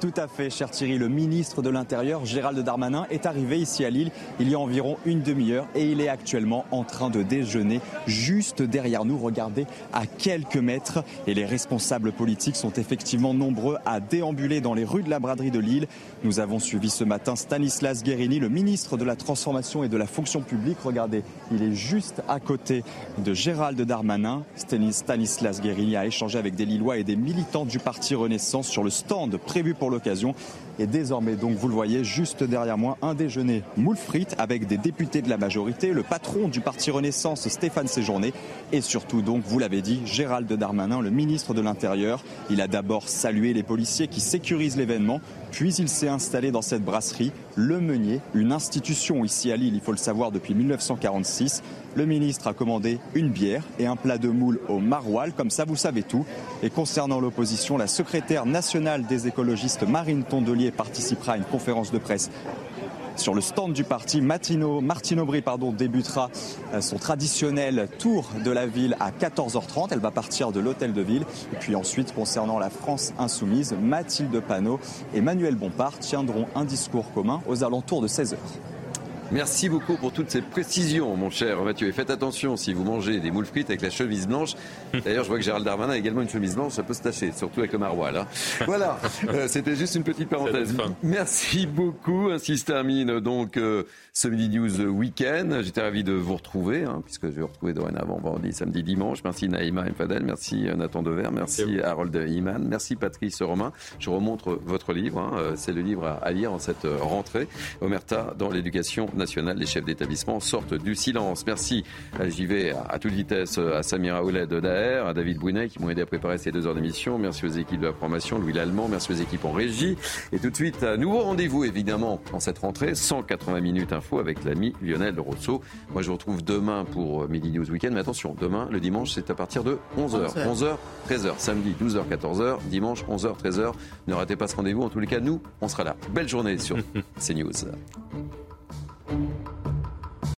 Tout à fait, cher Thierry. Le ministre de l'Intérieur, Gérald Darmanin, est arrivé ici à Lille il y a environ une demi-heure et il est actuellement en train de déjeuner juste derrière nous. Regardez à quelques mètres. Et les responsables politiques sont effectivement nombreux à déambuler dans les rues de la braderie de Lille. Nous avons suivi ce matin Stanislas Guérini, le ministre de la Transformation et de la Fonction publique. Regardez, il est juste à côté de Gérald Darmanin. Stanislas Guérini a échangé avec des Lillois et des militants du parti Renaissance sur le stand prévu pour l'occasion. Et désormais, donc, vous le voyez, juste derrière moi, un déjeuner moule frites avec des députés de la majorité, le patron du parti Renaissance, Stéphane Séjourné, et surtout, donc, vous l'avez dit, Gérald Darmanin, le ministre de l'Intérieur. Il a d'abord salué les policiers qui sécurisent l'événement, puis il s'est installé dans cette brasserie, Le Meunier, une institution ici à Lille, il faut le savoir, depuis 1946. Le ministre a commandé une bière et un plat de moule au maroilles, comme ça vous savez tout. Et concernant l'opposition, la secrétaire nationale des écologistes Marine Tondelier participera à une conférence de presse sur le stand du parti. Martino, Martine Aubry débutera euh, son traditionnel tour de la ville à 14h30. Elle va partir de l'hôtel de ville. Et puis ensuite, concernant la France insoumise, Mathilde Panot et Manuel Bompard tiendront un discours commun aux alentours de 16h. Merci beaucoup pour toutes ces précisions, mon cher Mathieu. Et faites attention si vous mangez des moules frites avec la chemise blanche. D'ailleurs, je vois que Gérald Darmanin a également une chemise blanche, ça peut se tâcher, surtout avec le maroilles. Hein. Voilà, euh, c'était juste une petite parenthèse. Merci beaucoup. Ainsi se termine donc euh, ce Midi News Weekend. J'étais ravi de vous retrouver, hein, puisque je vais vous retrouver dorénavant vendredi, samedi, dimanche. Merci Naïma Fadel, merci euh, Nathan Dever, merci Harold Iman, merci Patrice Romain. Je remontre votre livre, hein. c'est le livre à lire en cette rentrée. Omerta dans l'éducation nationale, les chefs d'établissement sortent du silence. Merci, j'y vais à toute vitesse à Samira Oulet de Daer, à David Brunet qui m'ont aidé à préparer ces deux heures d'émission. Merci aux équipes de la formation, Louis Lallemand, merci aux équipes en régie. Et tout de suite, nouveau rendez-vous évidemment en cette rentrée, 180 minutes info avec l'ami Lionel Rousseau. Moi je vous retrouve demain pour Midi News Weekend, mais attention, demain, le dimanche, c'est à partir de 11h. 11h, 13h, samedi 12h, 14h, dimanche 11h, 13h. Ne ratez pas ce rendez-vous, en tous les cas, nous, on sera là. Belle journée sur CNews.